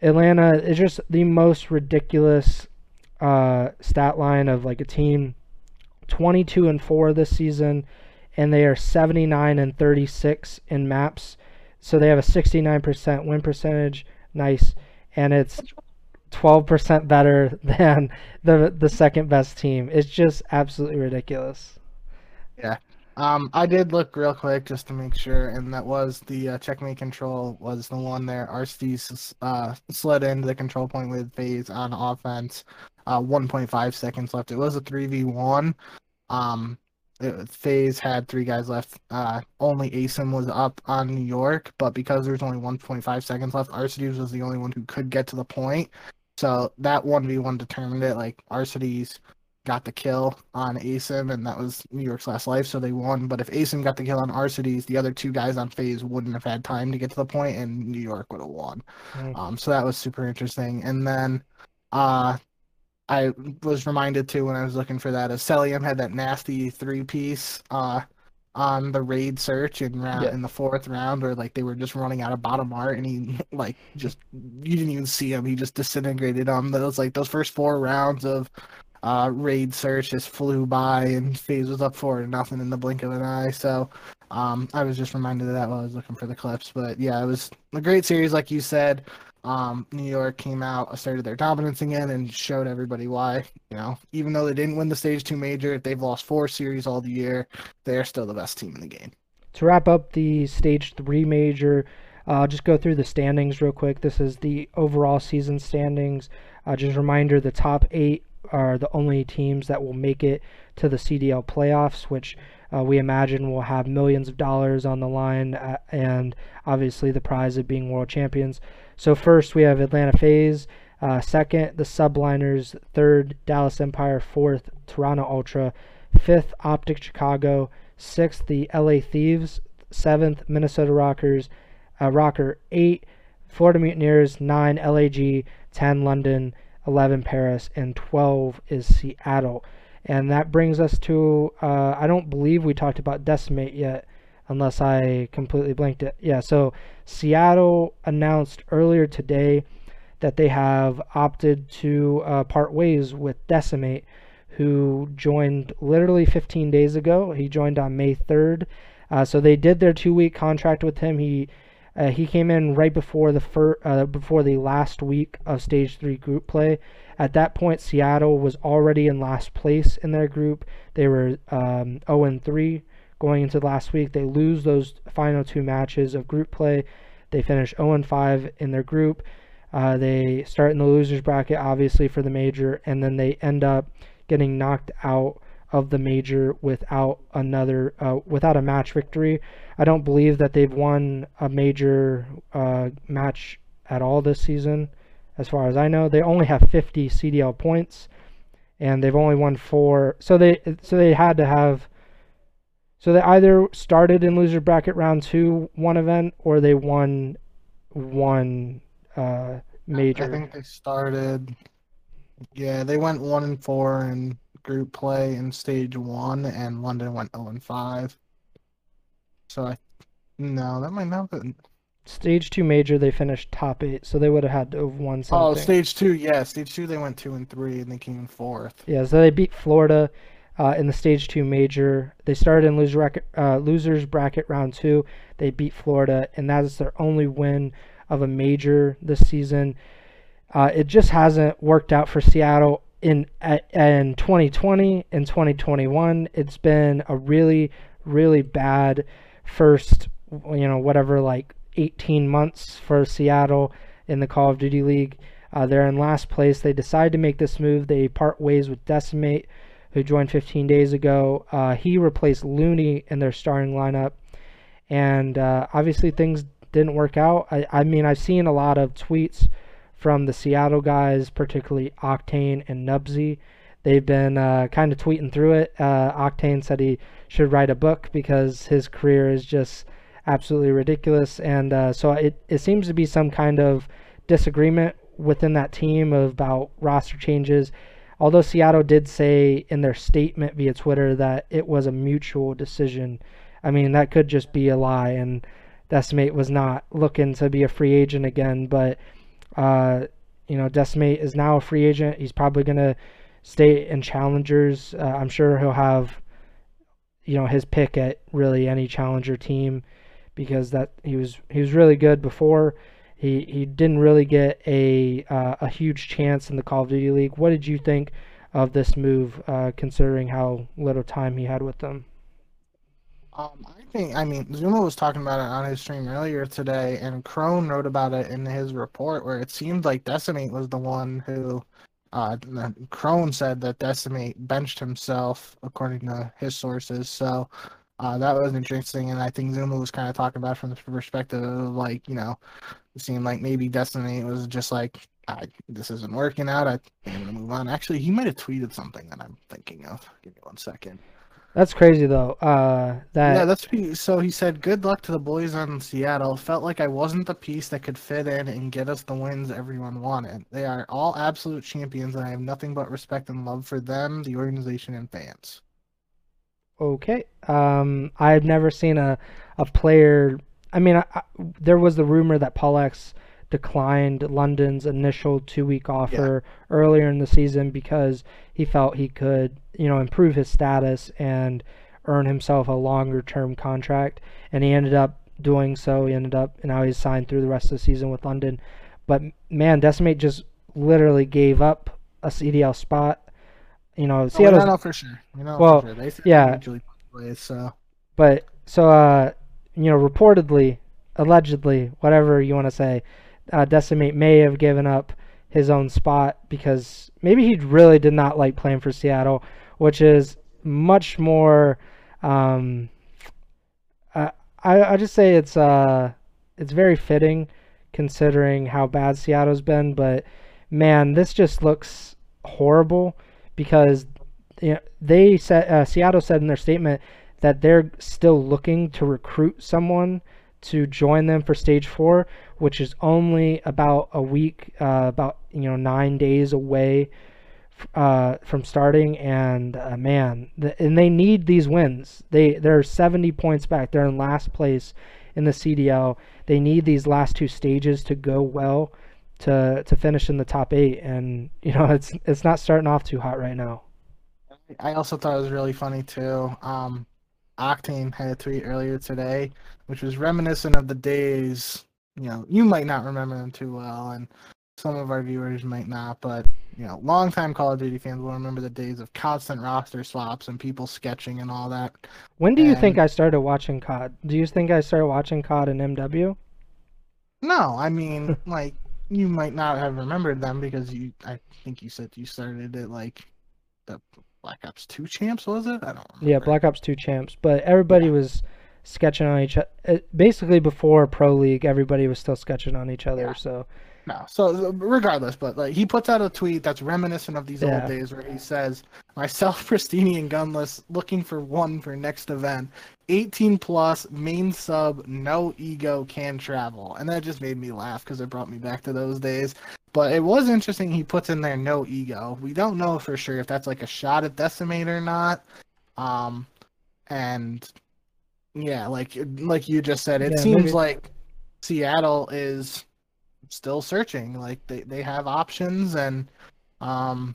Atlanta is just the most ridiculous uh, stat line of like a team 22 and 4 this season, and they are 79 and 36 in maps. So they have a 69% win percentage. Nice. And it's 12% better than the the second best team. It's just absolutely ridiculous. Yeah. Um, I did look real quick just to make sure, and that was the uh, checkmate control was the one there. Arcitys uh, slid into the control point with FaZe on offense. Uh, 1.5 seconds left. It was a 3v1. Um, it, FaZe had three guys left. Uh, only Asim was up on New York, but because there was only 1.5 seconds left, Arcitys was the only one who could get to the point. So that 1v1 determined it. Like Arcitys got the kill on Asim, and that was New York's last life, so they won. But if Asim got the kill on Arcitys, the other two guys on FaZe wouldn't have had time to get to the point, and New York would have won. Mm. Um, so that was super interesting. And then uh, I was reminded too when I was looking for that. Cellium had that nasty three piece uh, on the raid search in round yeah. in the fourth round, where like they were just running out of bottom art, and he like just you didn't even see him. He just disintegrated them. Those like those first four rounds of uh, raid search just flew by, and FaZe was up four to nothing in the blink of an eye. So um, I was just reminded of that while I was looking for the clips. But yeah, it was a great series, like you said um, New York came out, asserted their dominance again, and showed everybody why. You know, even though they didn't win the stage two major, they've lost four series all the year. They're still the best team in the game. To wrap up the stage three major, I'll uh, just go through the standings real quick. This is the overall season standings. Uh, just a reminder: the top eight are the only teams that will make it to the CDL playoffs, which uh, we imagine will have millions of dollars on the line, uh, and obviously the prize of being world champions. So first we have Atlanta FaZe, uh, second the Subliners, third Dallas Empire, fourth Toronto Ultra, fifth Optic Chicago, sixth the LA Thieves, seventh Minnesota Rockers, uh, Rokkr eight, Florida Mutineers nine, LAG ten, London eleven, Paris, and twelve is Seattle. And that brings us to uh, I don't believe we talked about Decemate yet unless I completely blanked it. Yeah, so Seattle announced earlier today that they have opted to uh, part ways with Decemate, who joined literally 15 days ago. He joined on May 3rd. Uh, so they did their two-week contract with him. He uh, he came in right before the fir- uh, before the last week of Stage Three group play. At that point, Seattle was already in last place in their group. They were um, 0 and 3 going into the last week. They lose those final two matches of group play. They finish 0 5 in their group. Uh, they start in the losers bracket, obviously, for the major, and then they end up getting knocked out of the major without another uh, without a match victory. I don't believe that they've won a major uh, match at all this season, as far as I know. They only have 50 CDL points, and they've only won four. So they so they had to have so they either started in loser bracket round two one event or they won one uh, major. I think they started. Yeah, they went one and four in group play in stage one, and London went zero and five. So I no, that might not been. Stage two major, they finished top eight, so they would have had to have won oh, something. Oh, stage two, yeah, stage two they went two and three, and they came in fourth. Yeah, so they beat Florida uh, in the Stage 2 major. They started in loser bracket, uh, losers bracket round two. They beat Florida, and that is their only win of a major this season. Uh, it just hasn't worked out for Seattle in in 2020 and 2021. It's been a really really bad first you know whatever like 18 months for Seattle in the Call of Duty League. Uh, they're in last place. They decide to make this move. They part ways with Decemate who joined 15 days ago. Uh, he replaced Loony in their starting lineup, and uh, obviously things didn't work out. I, I, mean, I've seen a lot of tweets from the Seattle guys, particularly Octane and Nubsy. They've been uh, kind of tweeting through it. Uh, Octane said he should write a book because his career is just absolutely ridiculous, and uh, so it, it seems to be some kind of disagreement within that team about roster changes. Although Seattle did say in their statement via Twitter that it was a mutual decision. I mean, that could just be a lie, and Decemate was not looking to be a free agent again. But, uh, you know, Decemate is now a free agent. He's probably going to stay in challengers. Uh, I'm sure he'll have, you know, his pick at really any challenger team because that he was he was really good before. He he didn't really get a uh, a huge chance in the Call of Duty League. What did you think of this move, uh, considering how little time he had with them? Um, I think I mean ZooMaa was talking about it on his stream earlier today, and Crone wrote about it in his report, where it seemed like Decemate was the one who. Uh, Crone said that Decemate benched himself, according to his sources. So uh, that was interesting, and I think ZooMaa was kind of talking about from the perspective of like, you know, it seemed like maybe Destiny was just like, this isn't working out. I I'm gonna move on. Actually, he might have tweeted something that I'm thinking of. Give me one second. That's crazy though. Uh, that yeah, that's so. He said, "Good luck to the boys on Seattle. Felt like I wasn't the piece that could fit in and get us the wins everyone wanted. They are all absolute champions, and I have nothing but respect and love for them, the organization, and fans." Okay. Um, I've never seen a a player. I mean, I, I, there was the rumor that PaulEhx declined London's initial two week offer yeah. earlier in the season because he felt he could, you know, improve his status and earn himself a longer term contract. And he ended up doing so. He ended up, and now he's signed through the rest of the season with London. But man, Decemate just literally gave up a CDL spot you know, Seattle. Oh, we know for sure. We know well, sure. They yeah. Plays, so. But so uh, you know, reportedly, allegedly, whatever you want to say, uh, Decemate may have given up his own spot because maybe he really did not like playing for Seattle, which is much more. Um, I I just say it's uh it's very fitting considering how bad Seattle's been, but man, this just looks horrible because you know, they said uh, Seattle said in their statement that they're still looking to recruit someone to join them for stage four, which is only about a week, uh, about you know nine days away uh, from starting. And uh, man, the, and they need these wins. They they're 70 points back. They're in last place in the CDL. They need these last two stages to go well to to finish in the top eight, and you know it's it's not starting off too hot right now. I also thought it was really funny too. Um, Octane had a tweet earlier today, which was reminiscent of the days. You know, you might not remember them too well, and some of our viewers might not, but you know, longtime Call of Duty fans will remember the days of constant roster swaps and people sketching and all that. When do you think I started watching COD? Do you think I started watching COD in MW? No, I mean like you might not have remembered them because you I think you said you started it like the Black Ops 2 champs was it? I don't remember. Yeah, Black Ops 2 champs, but everybody yeah. was sketching on each other. Basically before Pro League, everybody was still sketching on each other, yeah. so no. So regardless, but like he puts out a tweet that's reminiscent of these yeah. old days where he says, "Myself, Prestinni, and Gunless looking for one for next event. 18 plus, main sub, no ego, can travel." And that just made me laugh because it brought me back to those days. But it was interesting. He puts in there no ego. We don't know for sure if that's like a shot at Decemate or not. Um, and yeah, like like you just said, it yeah, seems maybe. like Seattle is still searching. Like they, they have options and um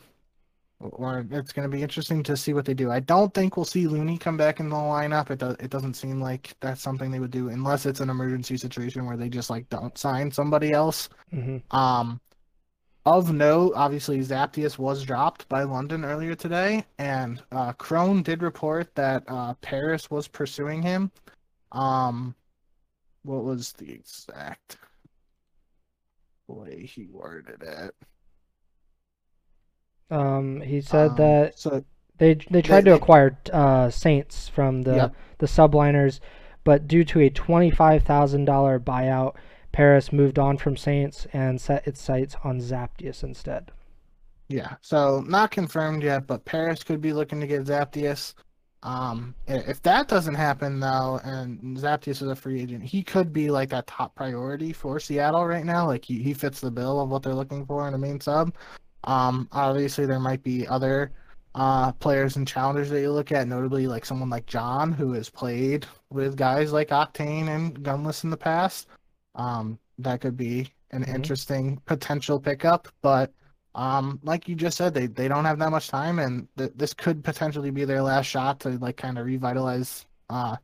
or it's going to be interesting to see what they do. I don't think we'll see Loony come back in the lineup. It does. It doesn't seem like that's something they would do unless it's an emergency situation where they just like don't sign somebody else. Mm-hmm. Um, of note, obviously Zaptius was dropped by London earlier today, and uh, Crone did report that uh, Paris was pursuing him. Um, what was the exact? way he worded it. Um, he said um, that so they they tried they, to acquire uh, Saints from the yep. the subliners, but due to a twenty five thousand dollar buyout, Paris moved on from Saints and set its sights on Zaptius instead. Yeah, so not confirmed yet, but Paris could be looking to get Zaptius. Um, if that doesn't happen though, and Zaptius is a free agent, he could be like that top priority for Seattle right now. Like he, he fits the bill of what they're looking for in a main sub. Um, obviously there might be other uh, players and challengers that you look at, notably like someone like John, who has played with guys like Octane and Gunless in the past. Um, that could be an mm-hmm. interesting potential pickup, but um, like you just said, they, they don't have that much time, and th- this could potentially be their last shot to like kind of revitalize uh,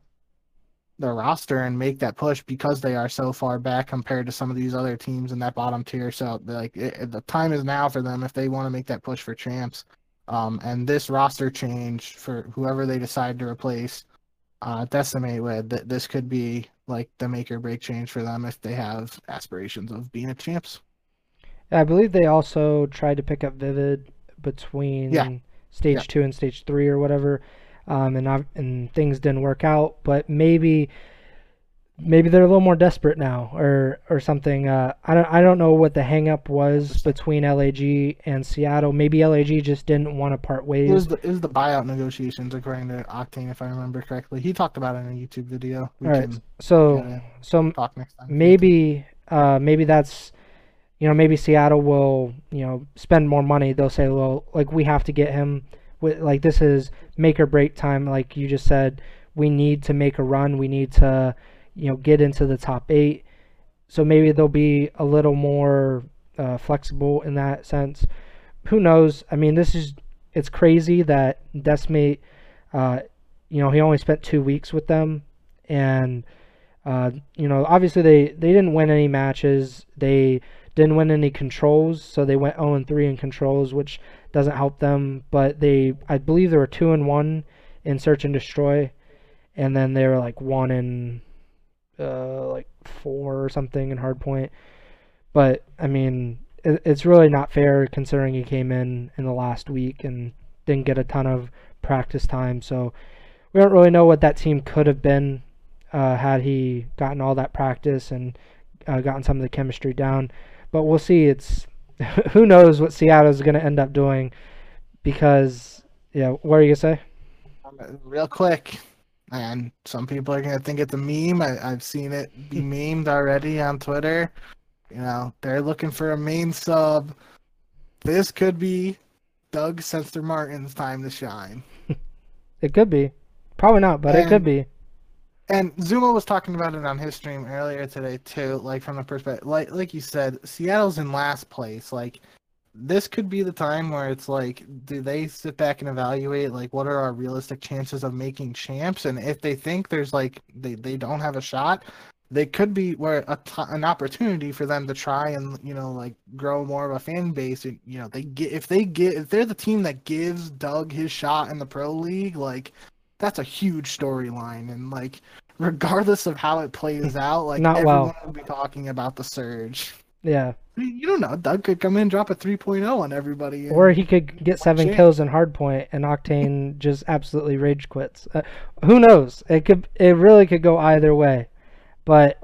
their roster and make that push because they are so far back compared to some of these other teams in that bottom tier. So like it, the time is now for them if they want to make that push for champs. Um, and this roster change for whoever they decide to replace uh, Decemate with, th- this could be like the make or break change for them if they have aspirations of being a champs. I believe they also tried to pick up Vivid between yeah. stage yeah. two and stage three or whatever, um, and and things didn't work out. But maybe maybe they're a little more desperate now, or or something. Uh, I don't I don't know what the hangup was between LAG and Seattle. Maybe LAG just didn't want to part ways. It was the, it was the buyout negotiations, according to Octane, if I remember correctly. He talked about it in a YouTube video. We All right, so so maybe uh, maybe that's you know, maybe Seattle will, you know, spend more money. They'll say, well, like we have to get him. With, like this is make or break time. Like you just said, we need to make a run. We need to, you know, get into the top eight. So maybe they'll be a little more uh, flexible in that sense. Who knows? I mean, this is it's crazy that Decemate, uh, you know, he only spent two weeks with them, and uh, you know, obviously they they didn't win any matches. They didn't win any controls, so they went 0 and 3 in controls, which doesn't help them. But they, I believe, they were 2 and 1 in search and destroy, and then they were like 1 in uh, like 4 or something in hardpoint. But I mean, it, it's really not fair considering he came in in the last week and didn't get a ton of practice time. So we don't really know what that team could have been uh, had he gotten all that practice and uh, gotten some of the chemistry down but we'll see. It's who knows what Seattle's going to end up doing because yeah. What are you gonna say? Um, real quick, and some people are gonna think it's a meme. I, have seen it be memed already on Twitter. You know, they're looking for a main sub. This could be Doug Censor Martin's time to shine. it could be. Probably not, but and, it could be and ZooMaa was talking about it on his stream earlier today too, like from the perspective, like like you said, Seattle's in last place. Like this could be the time where it's like, do they sit back and evaluate like what are our realistic chances of making champs? And if they think there's like they they don't have a shot, they could be where a t- an opportunity for them to try and you know like grow more of a fan base. And, you know they get if they get if they're the team that gives Doug his shot in the pro league, like that's a huge storyline and like regardless of how it plays out like Not everyone well. will be talking about the surge yeah. You don't know doug could come in drop a 3.0 on everybody or he could get seven kills in hardpoint and octane just absolutely rage quits. Uh, who knows? It could it really could go either way. But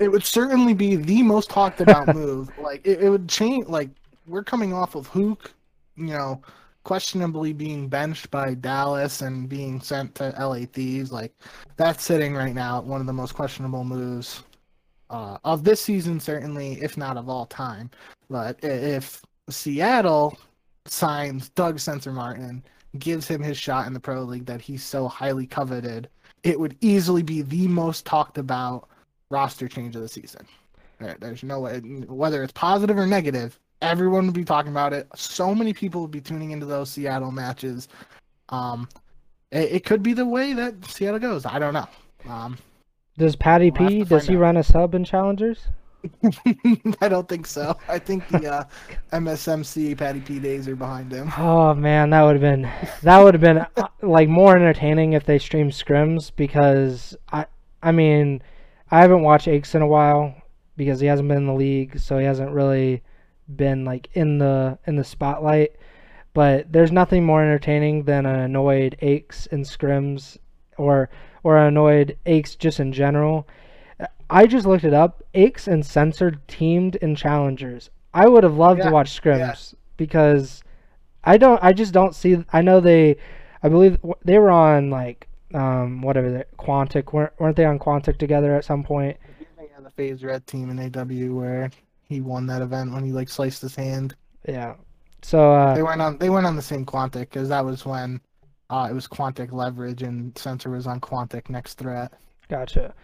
it would certainly be the most talked about move. Like it, it would change like we're coming off of Huke you know questionably being benched by Dallas and being sent to LA Thieves, like that's sitting right now one of the most questionable moves uh, of this season, certainly, if not of all time. But if Seattle signs Doug Censor Martin, gives him his shot in the Pro League that he's so highly coveted, it would easily be the most talked about roster change of the season. there's no way, whether it's positive or negative, everyone would be talking about it. So many people would be tuning into those Seattle matches. Um, it, it could be the way that Seattle goes. I don't know. Um, does Patty we'll P does he out. run a sub in challengers? I don't think so. I think the uh, MSMC Patty P days are behind him. Oh man, that would have been that would have been uh, like more entertaining if they streamed scrims because I I mean I haven't watched Aches in a while because he hasn't been in the league, so he hasn't really been like in the in the spotlight. But there's nothing more entertaining than an annoyed Aches and Scrims or or annoyed Aches just in general. I just looked it up. Aches and Censored teamed in challengers. I would have loved yeah, to watch scrims yeah. because I don't I just don't see I know they I believe they were on like um whatever the Quantic weren't weren't they on Quantic together at some point? Yeah, the FaZe Red team in AW where he won that event when he like sliced his hand. Yeah. So uh, they weren't on they weren't on the same Quantic because that was when uh, it was Quantic Leverage and Censor was on Quantic Next Threat. Gotcha.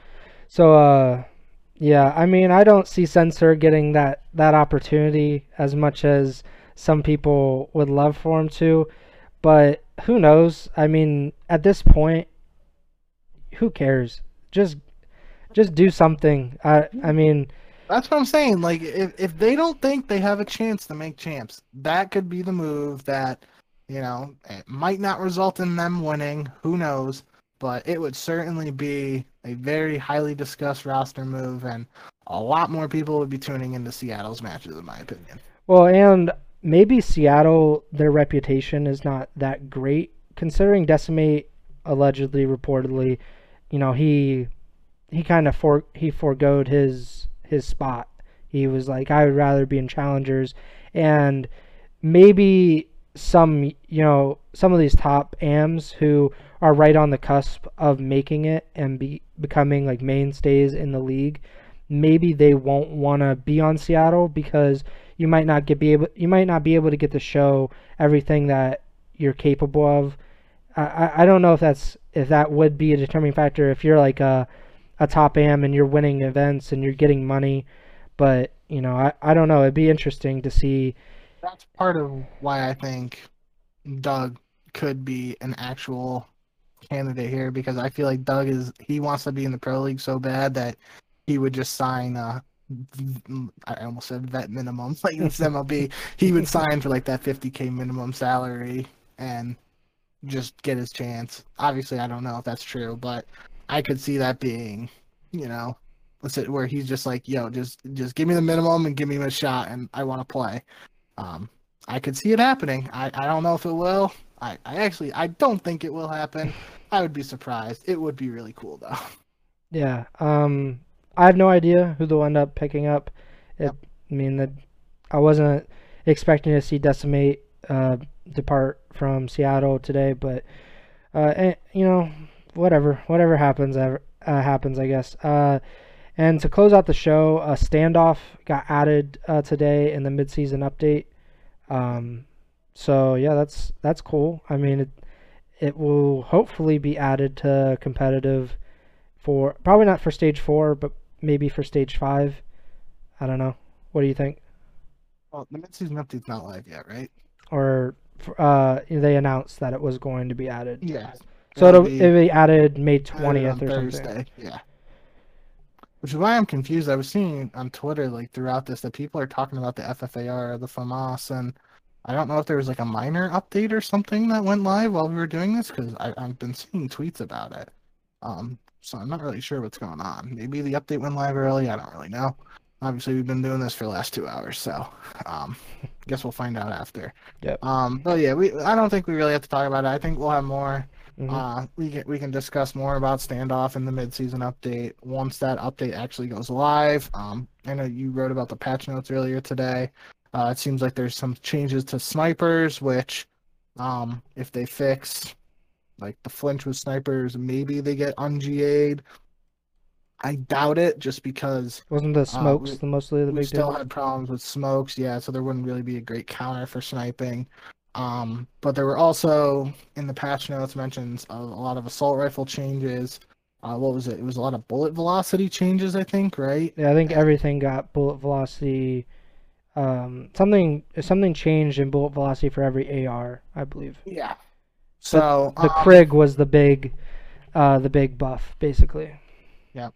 So uh, yeah, I mean I don't see Censor getting that that opportunity as much as some people would love for him to, but who knows? I mean, at this point, who cares? Just just do something. I I mean, that's what I'm saying. Like if if they don't think they have a chance to make champs, that could be the move that you know it might not result in them winning. Who knows? But it would certainly be a very highly discussed roster move, and a lot more people would be tuning into Seattle's matches, in my opinion. Well, and maybe Seattle, their reputation is not that great, considering Decemate allegedly, reportedly, you know, he he kind of for he foregoed his his spot. He was like, I would rather be in challengers, and maybe some you know some of these top AMs who are right on the cusp of making it and be becoming like mainstays in the league. Maybe they won't want to be on Seattle because you might not get be able you might not be able to get to show everything that you're capable of. I, I don't know if that's if that would be a determining factor if you're like a a top am and you're winning events and you're getting money, but you know I, I don't know it'd be interesting to see. That's part of why I think Doug could be an actual candidate here because I feel like Doug is he wants to be in the pro league so bad that he would just sign I almost said vet minimum like this MLB he would sign for like that 50k minimum salary and just get his chance. Obviously, I don't know if that's true, but I could see that being, you know, where he's just like, yo, just just give me the minimum and give me a shot, and I want to play. Um, I could see it happening. I, I don't know if it will. I, I actually I don't think it will happen. I would be surprised. It would be really cool though. Yeah. Um I have no idea who they'll end up picking up. It, yep. I mean that I wasn't expecting to see Decemate uh, depart from Seattle today, but uh, and, eh, you know, whatever, whatever happens, uh, happens, I guess. And to close out the show, a standoff got added uh, today in the midseason update. Um, so yeah, that's that's cool. I mean, it it will hopefully be added to competitive for probably not for stage four, but maybe for stage five. I don't know. What do you think? Well, the midseason update's not live yet, right? Or uh, they announced that it was going to be added. Yeah. So it'll, be, it'll be added May twentieth or Thursday. something. Yeah. Which is why I'm confused. I was seeing on Twitter like throughout this that people are talking about the FFAR, the FAMAS, and I don't know if there was like a minor update or something that went live while we were doing this because I've been seeing tweets about it. Um, so I'm not really sure what's going on. Maybe the update went live early. I don't really know. Obviously, we've been doing this for the last two hours, so um, guess we'll find out after. Yep. Um, but yeah, we I don't think we really have to talk about it. I think we'll have more. Mm-hmm. Uh, we can we can discuss more about standoff in the midseason update once that update actually goes live. Um, I know you wrote about the patch notes earlier today. Uh, it seems like there's some changes to snipers, which, um, if they fix like the flinch with snipers, maybe they get unGA'd. I doubt it, just because wasn't the uh, smokes uh, we, the mostly the we big still deal? had problems with smokes, yeah. So there wouldn't really be a great counter for sniping. Um, but there were also in the patch notes mentions a, a lot of assault rifle changes. Uh, what was it? It was a lot of bullet velocity changes, I think, right? Yeah, I think everything got bullet velocity. Um, something something changed in bullet velocity for every AR, I believe. Yeah, so the, the um, Krig was the big, uh, the big buff basically. Yeah.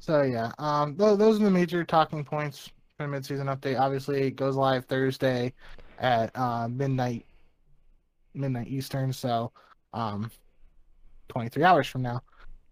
So yeah, um, those, those are the major talking points for the midseason update. Obviously, it goes live Thursday at uh, midnight, midnight Eastern. So, um, 23 hours from now.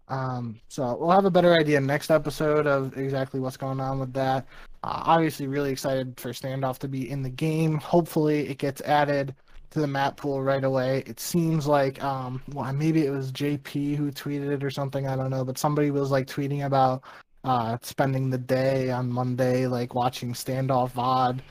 Um, so we'll have a better idea next episode of exactly what's going on with that. Uh, obviously, really excited for Standoff to be in the game. Hopefully, it gets added to the map pool right away. It seems like um well maybe it was JP who tweeted it or something, I don't know, but somebody was like tweeting about uh spending the day on Monday like watching standoff VOD.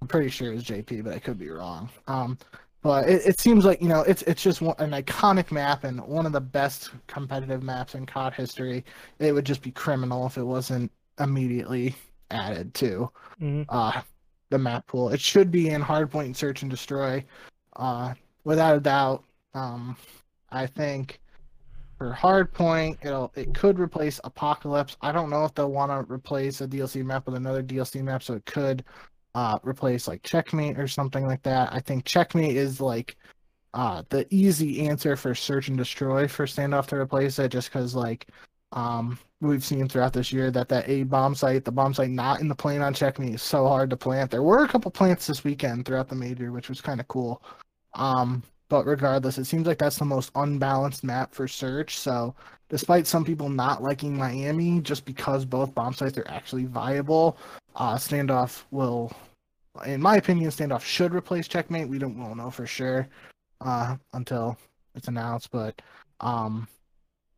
I'm pretty sure it was JP, but I could be wrong. Um but it, it seems like you know it's it's just one, an iconic map and one of the best competitive maps in COD history. It would just be criminal if it wasn't immediately added to mm-hmm. uh, the map pool. It should be in Hardpoint and Search and Destroy, uh, without a doubt. Um, I think for Hardpoint, it'll it could replace Apocalypse. I don't know if they'll want to replace a DLC map with another DLC map, so it could uh, replace like Checkmate or something like that. I think Checkmate is like uh, the easy answer for Search and Destroy for Standoff to replace it, just because like um, we've seen throughout this year that that A bomb site, the bomb site not in the plane on Checkmate, is so hard to plant. There were a couple plants this weekend throughout the major, which was kind of cool. Um, but regardless, it seems like that's the most unbalanced map for search. So, despite some people not liking Miami, just because both bomb sites are actually viable, uh, standoff will, in my opinion, standoff should replace checkmate. We don't won't know for sure uh, until it's announced. But um,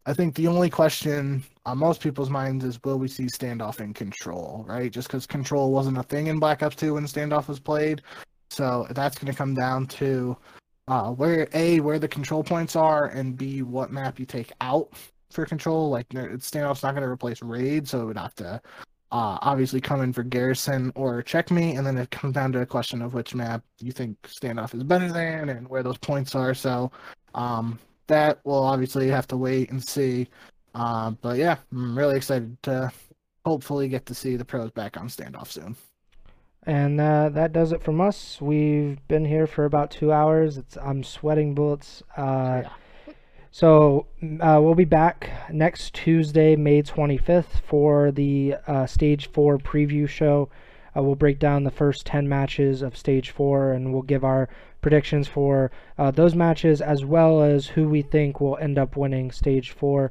I think the only question on most people's minds is will we see standoff in control, right? Just because control wasn't a thing in Black Ops 2 when standoff was played. So that's going to come down to uh, where a where the control points are, and b what map you take out for control. Like standoff's not going to replace raid, so it would have to uh, obviously come in for garrison or checkmate, and then it comes down to a question of which map you think standoff is better than and where those points are. So um, that will obviously have to wait and see. Uh, but yeah, I'm really excited to hopefully get to see the pros back on standoff soon. And uh, that does it from us. We've been here for about two hours. It's, I'm sweating bullets. Uh, yeah. So uh, we'll be back next Tuesday, May 25th, for the uh, Stage 4 preview show. Uh, we'll break down the first 10 matches of Stage 4 and we'll give our predictions for uh, those matches as well as who we think will end up winning Stage 4.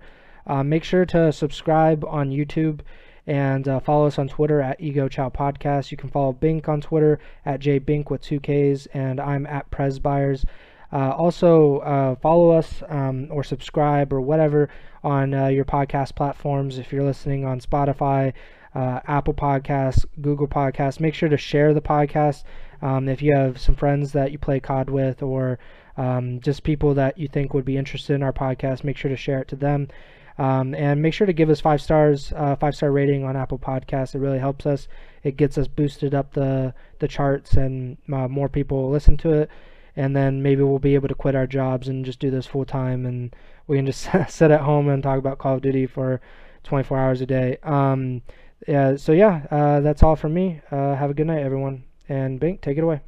make sure to subscribe on YouTube and uh, follow us on Twitter at Ego Chow Podcast. You can follow Bink on Twitter at JBink with two Ks, and I'm at Presbyers. Uh, also, uh, follow us um, or subscribe or whatever on uh, your podcast platforms. If you're listening on Spotify, uh, Apple Podcasts, Google Podcasts, make sure to share the podcast. Um, if you have some friends that you play COD with or um, just people that you think would be interested in our podcast, make sure to share it to them. Um, and make sure to give us five stars, uh, five star rating on Apple Podcasts. It really helps us. It gets us boosted up the the charts, and uh, more people listen to it. And then maybe we'll be able to quit our jobs and just do this full time, and we can just sit at home and talk about Call of Duty for 24 hours a day. Um, yeah, so yeah, uh, that's all from me. Uh, have a good night, everyone. And Bink, take it away.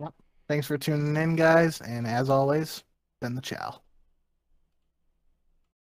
Yep. Thanks for tuning in, guys. And as always, been the chow.